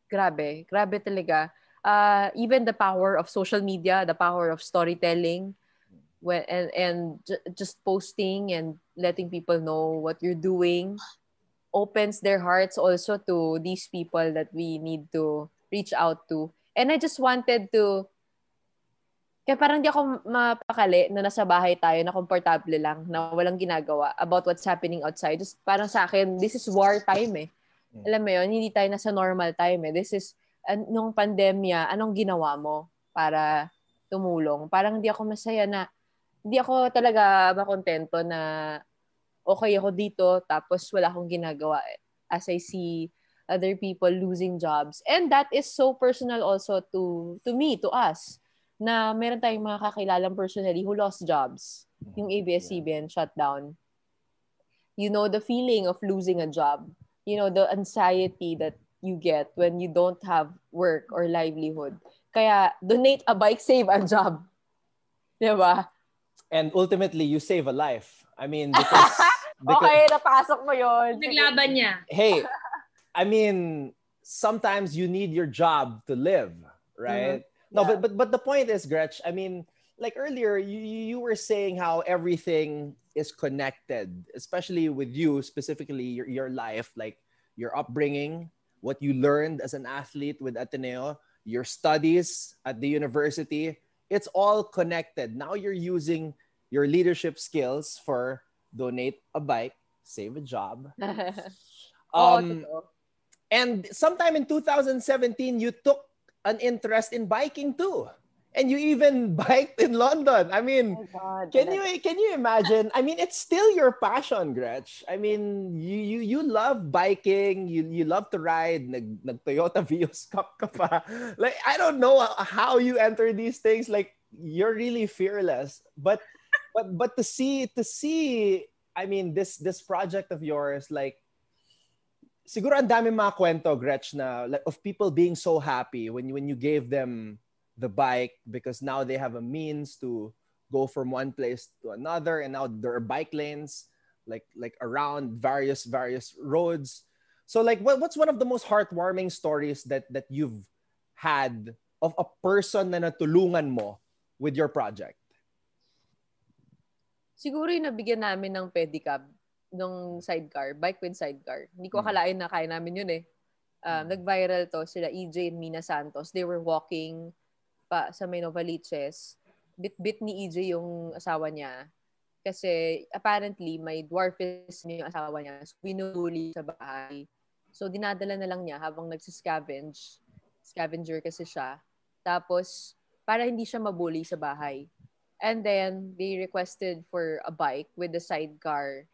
grabe. Grabe talaga. Uh, even the power of social media, the power of storytelling, when, and, and just posting and letting people know what you're doing opens their hearts also to these people that we need to reach out to. And I just wanted to kaya parang di ako mapakali na nasa bahay tayo na komportable lang, na walang ginagawa about what's happening outside. Just parang sa akin, this is war time eh. Hmm. Alam mo yun, hindi tayo nasa normal time eh. This is, an, nung pandemya, anong ginawa mo para tumulong? Parang hindi ako masaya na, hindi ako talaga makontento na okay ako dito tapos wala akong ginagawa eh. as I see other people losing jobs. And that is so personal also to to me, to us na meron tayong mga kakilalang personally who lost jobs. Yung ABS-CBN shut down. You know the feeling of losing a job. You know the anxiety that you get when you don't have work or livelihood. Kaya donate a bike, save a job. Diba? And ultimately, you save a life. I mean, because... because okay, napasok mo yon. Naglaban niya. Hey, I mean, sometimes you need your job to live, right? Mm-hmm. No, but but but the point is, Gretch. I mean, like earlier, you you were saying how everything is connected, especially with you specifically your your life, like your upbringing, what you learned as an athlete with Ateneo, your studies at the university. It's all connected. Now you're using your leadership skills for donate a bike, save a job. Oh, um, and sometime in 2017, you took an interest in biking too. and you even biked in London. I mean, Oh God, can you can you imagine? I mean, it's still your passion, Gretch. I mean, you you you love biking, you you love to ride. Nag, nag Toyota Vios Cup ka pa. Like I don't know how you enter these things. Like you're really fearless. But but but to see to see I mean this this project of yours like siguro ang dami mga kwento Gretch na like of people being so happy when you when you gave them the bike because now they have a means to go from one place to another and now there are bike lanes like like around various various roads. So like what, what's one of the most heartwarming stories that that you've had of a person na natulungan mo with your project? Siguro yung nabigyan namin ng pedicab ng sidecar, bike with sidecar. Hindi ko Hmm. akalain na kaya namin yun eh. Um. Nag-viral to sila EJ and Mina Santos. They were walking pa sa may Novaliches. Bit-bit ni EJ yung asawa niya. Kasi apparently may dwarfism yung asawa niya. So binuli sa bahay. So dinadala na lang niya habang nagsiscavenge. Scavenger kasi siya. Tapos para hindi siya mabuli sa bahay. And then, they requested for a bike with a sidecar.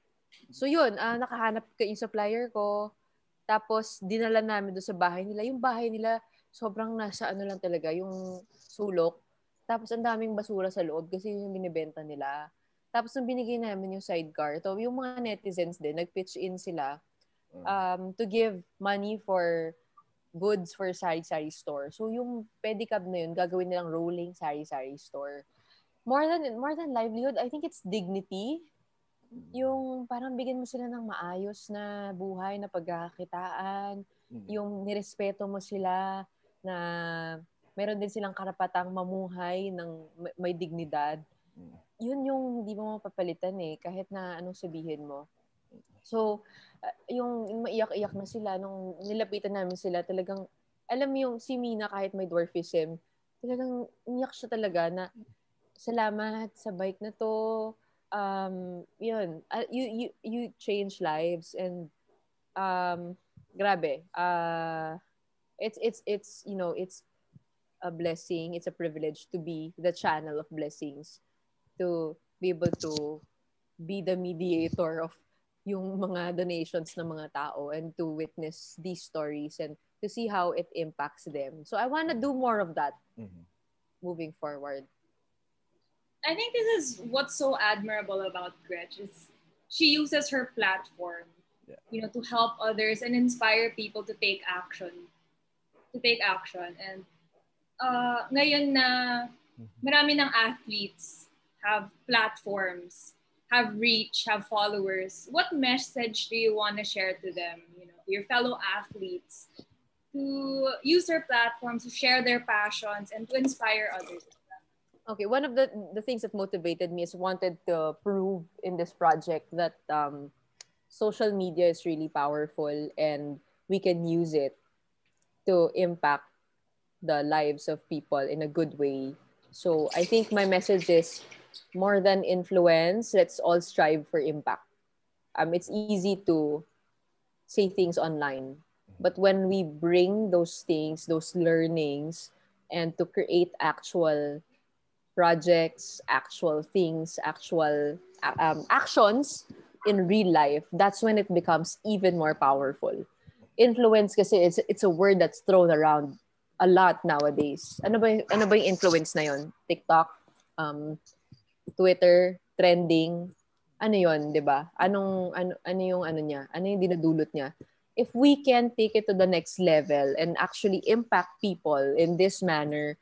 So yun, ah, nakahanap ka yung supplier ko. Tapos, dinala namin doon sa bahay nila. Yung bahay nila, sobrang nasa ano lang talaga, yung sulok. Tapos, ang daming basura sa loob kasi yun yung binibenta nila. Tapos, nung binigay namin yung sidecar, to yung mga netizens din, nag-pitch in sila um, to give money for goods for sari-sari store. So, yung pedicab na yun, gagawin nilang rolling sari-sari store more than more than livelihood, I think it's dignity. Yung parang bigyan mo sila ng maayos na buhay na pagkakakitaan, Mm. yung nirespeto mo sila na meron din silang karapatang mamuhay ng may- dignidad. Mm. Yun yung hindi mo mapapalitan eh, kahit na anong sabihin mo. So, uh, yung maiyak-iyak na sila, nung nilapitan namin sila, talagang, alam mo yung si Mina kahit may dwarfism, talagang iyak siya talaga na salamat sa bike na to. Um, yun, uh, you, you, you change lives and um, grabe. Uh, it's, it's, it's, you know, it's a blessing. It's a privilege to be the channel of blessings. To be able to be the mediator of yung mga donations ng mga tao and to witness these stories and to see how it impacts them. So I want to do more of that Mhm. moving forward. I think this is what's so admirable about Gretch is she uses her platform, Yeah. you know, to help others and inspire people to take action, to take action. And uh, ngayon na marami ng athletes have platforms, have reach, have followers. What message do you want to share to them, you know, your fellow athletes, to use their platforms to share their passions and to inspire others? Okay, one of the the things that motivated me is wanted to prove in this project that um, social media is really powerful and we can use it to impact the lives of people in a good way. So I think my message is more than influence, let's all strive for impact. Um, it's easy to say things online, but when we bring those things, those learnings, and to create actual projects, actual things, actual um, actions in real life, that's when it becomes even more powerful. Influence kasi it's, it's a word that's thrown around a lot nowadays. Ano ba, ano ba yung influence na yon? TikTok, um, Twitter, trending, ano yon, 'di ba? Anong ano ano yung ano niya? Ano yung dinadulot niya? If we can take it to the next level and actually impact people in this manner,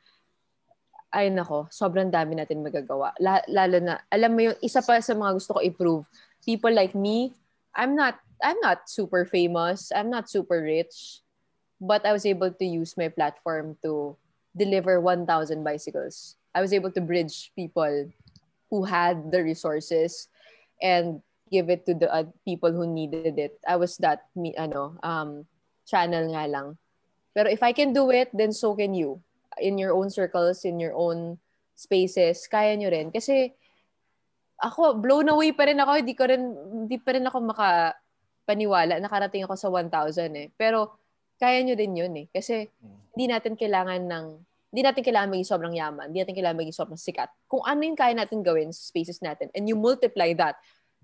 ay nako, sobrang dami natin magagawa. La- lalo na, alam mo yung isa pa sa mga gusto ko i-prove, people like me, I'm not I'm not super famous, I'm not super rich, but I was able to use my platform to deliver 1,000 bicycles. I was able to bridge people who had the resources and give it to the uh, people who needed it. I was that me ano um channel nga lang. Pero if I can do it, then so can you. In your own circles, in your own spaces, kaya nyo rin. Kasi ako, blown away pa rin ako. Hindi ko rin, hindi pa rin ako makapaniwala. Nakarating ako sa 1,000 eh. Pero kaya nyo din yun eh. Kasi hindi natin kailangan ng, hindi natin kailangan maging sobrang yaman, hindi natin kailangan maging sobrang sikat. Kung ano yung kaya natin gawin sa spaces natin, and you multiply that,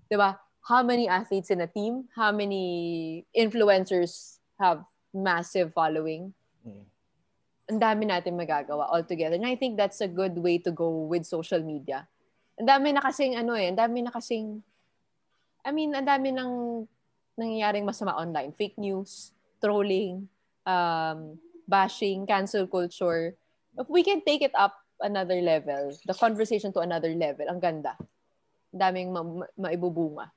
di ba? How many athletes in a team? How many influencers have massive following? Ang dami natin magagawa all together. And I think that's a good way to go with social media. Ang dami na kasing ano eh, ang dami na kasing I mean, ang dami nang nangyayaring masama online. Fake news, trolling, um, bashing, cancel culture. If we can take it up another level, the conversation to another level, ang ganda. Ang daming ma- ma- maibubunga.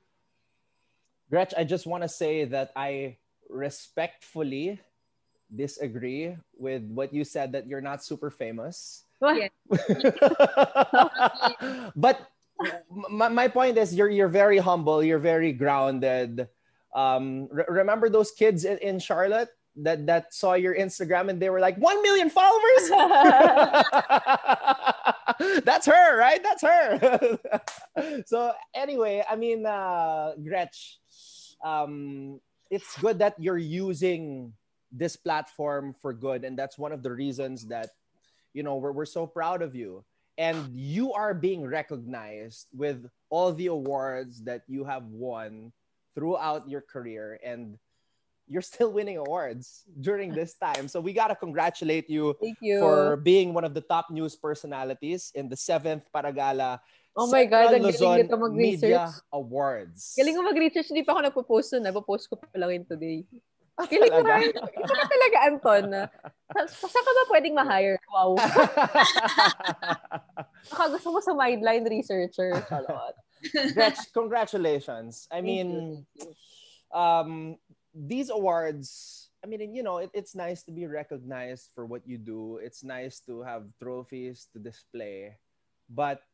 Gretch, I just want to say that I respectfully disagree with what you said that you're not super famous. Yeah. but my, my point is you're you're very humble, you're very grounded. Um, re- remember those kids in, in Charlotte that that saw your Instagram and they were like, one million followers. That's her, right? That's her. so anyway, I mean, uh, Gretch, um, it's good that you're using this platform for good, and that's one of the reasons that you know we're, we're so proud of you. And you are being recognized with all the awards that you have won throughout your career and you're still winning awards during this time. So we got to congratulate you, you, for being one of the top news personalities in the 7th Paragala Oh my God, ang galing nito mag-research. Media Awards. Galing ko mag-research. Hindi pa ako nagpo-post nun. Napopost ko pa lang yun today. Galing ko rin. Ito ka talaga, Anton. Saan ka ba pwedeng ma-hire? Wow. Baka gusto mo sa Mindline researcher. Charlotte. Gretch, congratulations. I mean, um, these awards, I mean, you know, it, it's nice to be recognized for what you do. It's nice to have trophies to display. But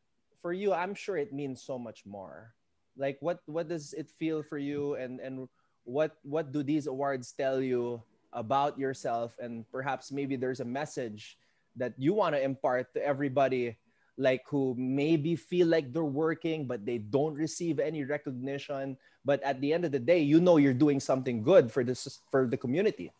for you, I'm sure it means so much more. Like what what does it feel for you and and what what do these awards tell you about yourself? And perhaps maybe there's a message that you want to impart to everybody like who maybe feel like they're working but they don't receive any recognition. But at the end of the day you know you're doing something good for this for the community.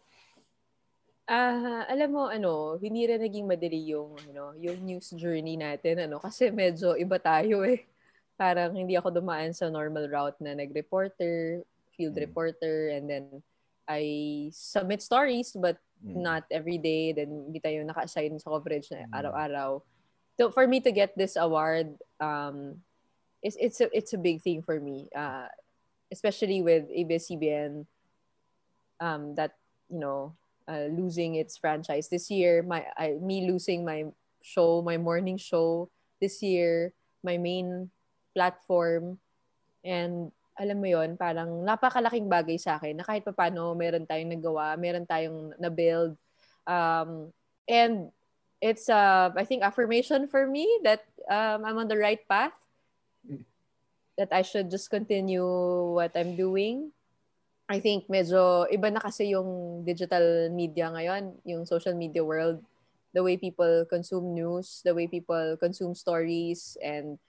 Ah, uh, alam mo ano, hindi rin naging madali yung ano, yung news journey natin ano kasi medyo iba tayo eh. Parang hindi ako dumaan sa normal route na nag-reporter, field mm. reporter and then I submit stories but mm. not every day then hindi tayo naka-assign sa coverage na mm. araw-araw so for me to get this award um it's it's a it's a big thing for me uh especially with ABS-CBN um that you know uh, losing its franchise this year my I, me losing my show my morning show this year my main platform and alam mo yon parang napakalaking bagay sa akin na kahit paano meron tayong nagawa meron tayong na-build um, and it's uh, I think affirmation for me that um, I'm on the right path. That I should just continue what I'm doing. I think medyo iba na kasi yung digital media ngayon, yung social media world, the way people consume news, the way people consume stories and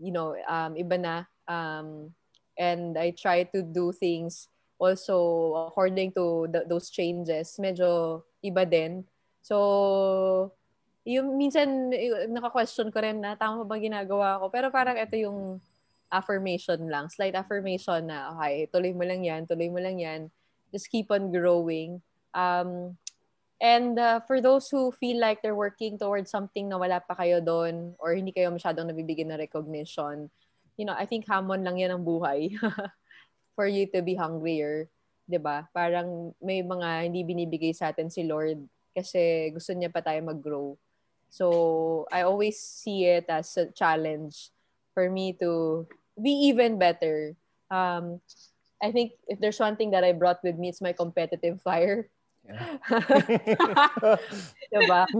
you know, um iba na um and I try to do things also according to the, those changes. Medyo iba din So, yung minsan naka-question ko rin na tama ba ginagawa ko. Pero parang ito yung affirmation lang. Slight affirmation na, okay, tuloy mo lang yan, tuloy mo lang yan. Just keep on growing. Um, and uh, for those who feel like they're working towards something na wala pa kayo doon or hindi kayo masyadong nabibigyan ng recognition, you know, I think hamon lang yan ang buhay for you to be hungrier. 'di ba? Parang may mga hindi binibigay sa atin si Lord kasi gusto niya pa tayo mag-grow. So, I always see it as a challenge for me to be even better. Um, I think if there's one thing that I brought with me, it's my competitive fire. Yeah. diba?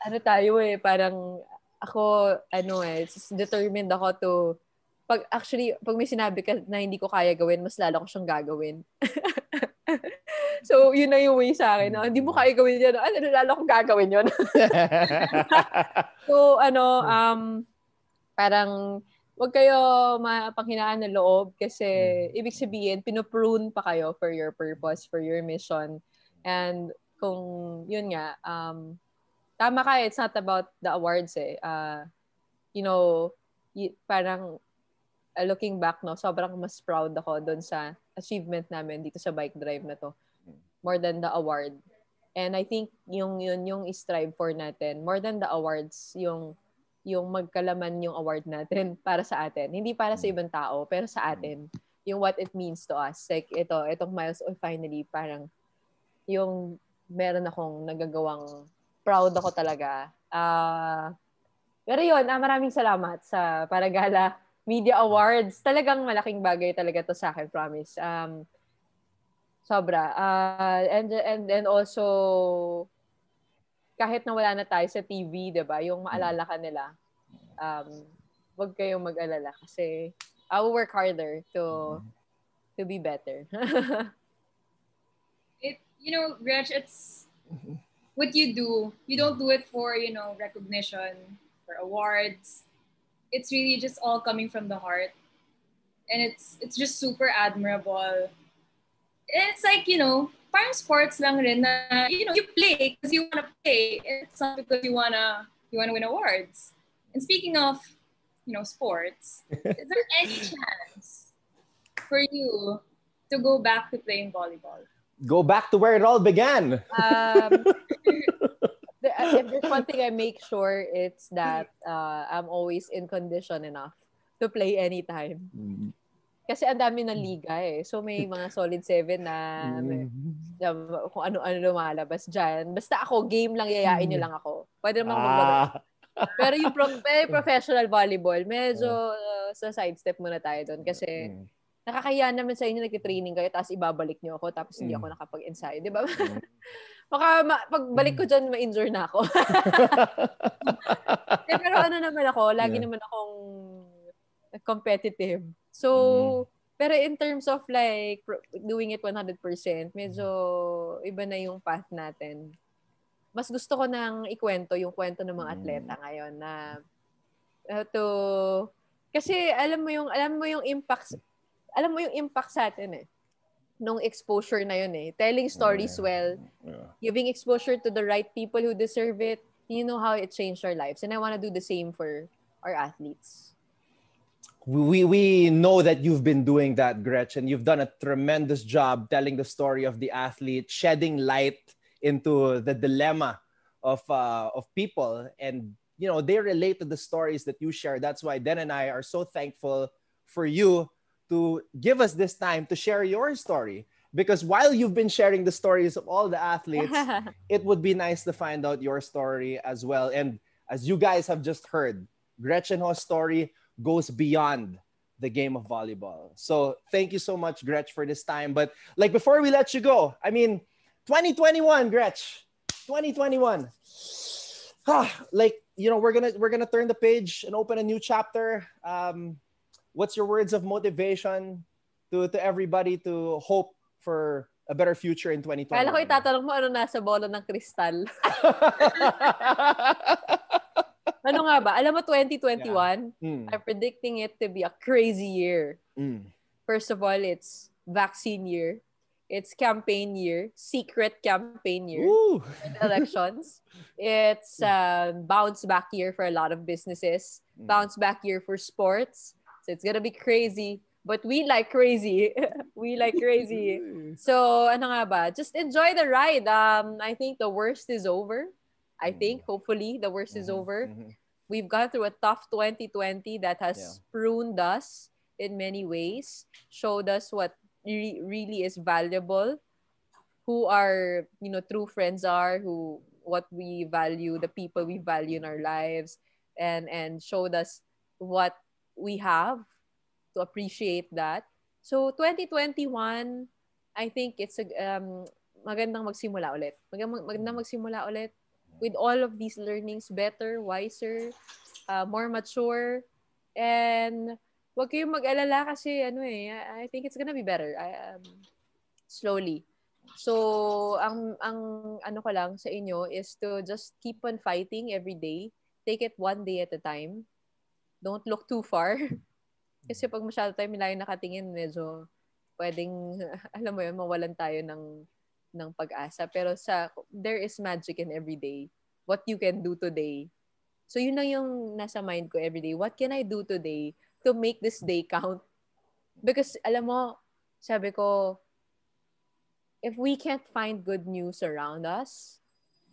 Ano tayo eh, parang ako, ano eh, determined ako to, pag actually, pag may sinabi ka na hindi ko kaya gawin, mas lalo ko siyang gagawin. so, yun na yung way sa akin. No? Hindi mo kaya gawin yan. Ano, lalo kong gagawin yun. so, ano, um, parang, wag kayo mapanghinaan ng loob kasi mm. ibig sabihin, pinoprune pa kayo for your purpose, for your mission. And kung, yun nga, um, tama ka, it's not about the awards eh. Uh, you know, y- parang uh, looking back, no, sobrang mas proud ako doon sa achievement namin dito sa bike drive na to. More than the award. And I think yung yun yung strive for natin. More than the awards, yung yung magkalaman yung award natin para sa atin. Hindi para sa ibang tao, pero sa atin. Yung what it means to us. Like ito, itong milestone finally, parang yung meron akong nagagawang proud ako talaga. Uh, pero yun, ah, maraming salamat sa Paragala Media Awards. Talagang malaking bagay talaga to sa akin, promise. Um, sobra. Uh, and, and, and also, kahit na wala na tayo sa TV, 'di ba? Yung maalala ka nila. Um, wag kayong mag-alala kasi I will work harder to to be better. it you know, Gretch, it's what you do. You don't do it for, you know, recognition, for awards. It's really just all coming from the heart. And it's it's just super admirable. It's like, you know, parang sports lang rin na, you know, you play because you want to play. It's not because you want to you want to win awards. And speaking of, you know, sports, is there any chance for you to go back to playing volleyball? Go back to where it all began. Um, the, if there's one thing I make sure, it's that uh, I'm always in condition enough to play anytime. Mm. Kasi ang dami ng liga eh. So may mga solid seven na may, mm. kung ano-ano lumalabas dyan. Basta ako, game lang, yayain nyo mm. lang ako. Pwede naman ah. Pero yung pro- professional volleyball, medyo uh, sa sidestep muna tayo doon. Kasi mm. nakakaya naman sa inyo nagtitraining kayo tapos ibabalik nyo ako tapos hindi ako nakapag-ensayo. Di ba? Baka ma- pagbalik ko dyan, ma-injure na ako. eh, pero ano naman ako, lagi yeah. naman akong competitive. So, mm. pero in terms of like doing it 100%, medyo iba na yung path natin. Mas gusto ko nang ikwento yung kwento ng mga atleta mm. ngayon na uh, to kasi alam mo yung alam mo yung impact alam mo yung impact sa atin eh nung exposure na yun eh. Telling stories well, giving exposure to the right people who deserve it, you know how it changed our lives. And I want to do the same for our athletes. We we know that you've been doing that gretchen. You've done a tremendous job telling the story of the athlete shedding light into the dilemma of uh, of people. And you know they relate to the stories that you share that's why den and i are so thankful for you to give us this time to share your story because while you've been sharing the stories of all the athletes it would be nice to find out your story as well and as you guys have just heard gretchen ho's story goes beyond the game of volleyball. So thank you so much, Gretch, for this time. But like before we let you go, I mean, 2021, Gretch, 2021. Ah, like you know, we're gonna we're gonna turn the page and open a new chapter. Um, what's your words of motivation to to everybody to hope for a better future in 2020? Kala ko itatanong mo ano nasa bola ng kristal. ano nga ba? Alam mo, 2021, yeah. mm. I'm predicting it to be a crazy year. Mm. First of all, it's vaccine year. It's campaign year, secret campaign year, elections. It's uh, bounce back year for a lot of businesses, mm. bounce back year for sports. It's gonna be crazy. But we like crazy. we like crazy. so, ano nga ba? Just enjoy the ride. Um, I think the worst is over. I think hopefully the worst mm-hmm. is over. Mm-hmm. We've gone through a tough 2020 that has yeah. pruned us in many ways, showed us what re- really is valuable, who our you know true friends are, who what we value, the people we value in our lives, and and showed us what we have to appreciate that. So 2021, I think it's a um, magandang magsimula ulit. Magandang, magandang magsimula ulit with all of these learnings better, wiser, uh, more mature, and wag kayong mag-alala kasi ano eh, I think it's gonna be better. I, um, slowly. So, ang, ang ano ko lang sa inyo is to just keep on fighting every day. Take it one day at a time. Don't look too far. kasi pag masyado tayo milayo nakatingin, medyo pwedeng, alam mo yun, mawalan tayo ng ng pag-asa. Pero sa there is magic in every day. what you can do today. So yun lang yung nasa mind ko every day. What can I do today to make this day count? Because alam mo, sabi ko, if we can't find good news around us,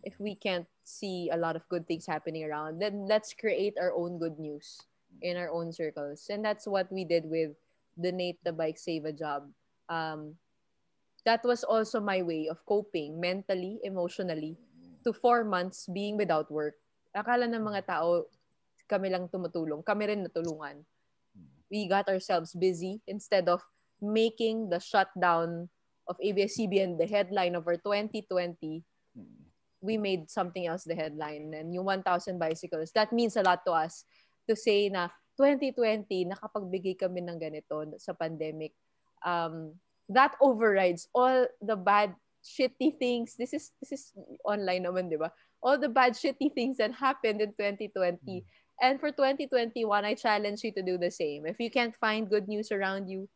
if we can't see a lot of good things happening around, then let's create our own good news in our own circles. And that's what we did with Donate the Bike, Save a Job. Um, that was also my way of coping mentally, emotionally, to four months being without work akala ng mga tao, kami lang tumutulong. Kami rin natulungan. We got ourselves busy instead of making the shutdown of ABS-CBN the headline of our 2020. We made something else the headline. And yung 1,000 bicycles, that means a lot to us to say na 2020, nakapagbigay kami ng ganito sa pandemic. Um, that overrides all the bad, shitty things. This is this is online naman, di ba? all the bad shitty things that happened in 2020. Mm. And for 2021, I challenge you to do the same. If you can't find good news around you,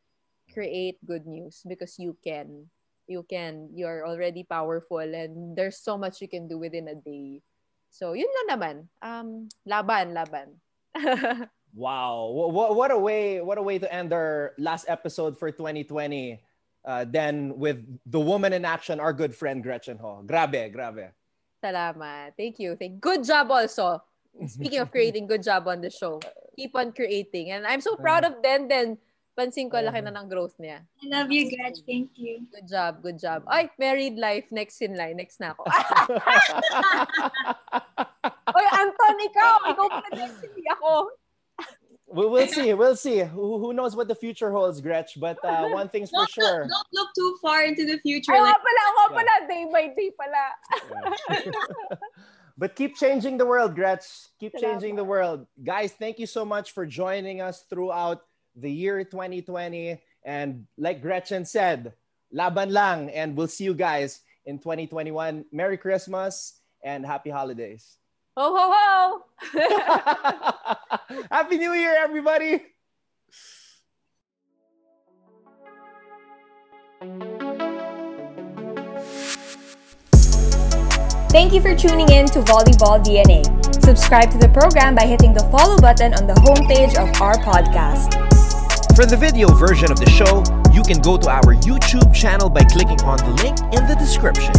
create good news because you can. You can. You're already powerful and there's so much you can do within a day. So, yun lang naman. Um, laban, laban. wow. What, what a way what a way to end our last episode for 2020. Uh, then with the woman in action, our good friend Gretchen Ho. Grabe, grabe. Salamat. Thank you. Thank Good job also. Speaking of creating, good job on the show. Keep on creating. And I'm so proud of Den Den. Pansin ko, laki na ng growth niya. I love you, Gretch. Thank you. Good job, good job. Ay, married life. Next in line. Next na ako. Oy, Anton, ikaw. Ikaw pa ako. we, will see. We'll see. Who, who knows what the future holds, Gretch? But uh, one thing's for don't sure. Look, don't look too far into the future. Ay, like, pala, ako yeah. pala. Day by day pala. Yeah. but keep changing the world, Gretch. Keep changing the world. Guys, thank you so much for joining us throughout the year 2020. And like Gretchen said, laban lang. And we'll see you guys in 2021. Merry Christmas and happy holidays. Ho, ho, ho! Happy New Year, everybody! Thank you for tuning in to Volleyball DNA. Subscribe to the program by hitting the follow button on the homepage of our podcast. For the video version of the show, you can go to our YouTube channel by clicking on the link in the description.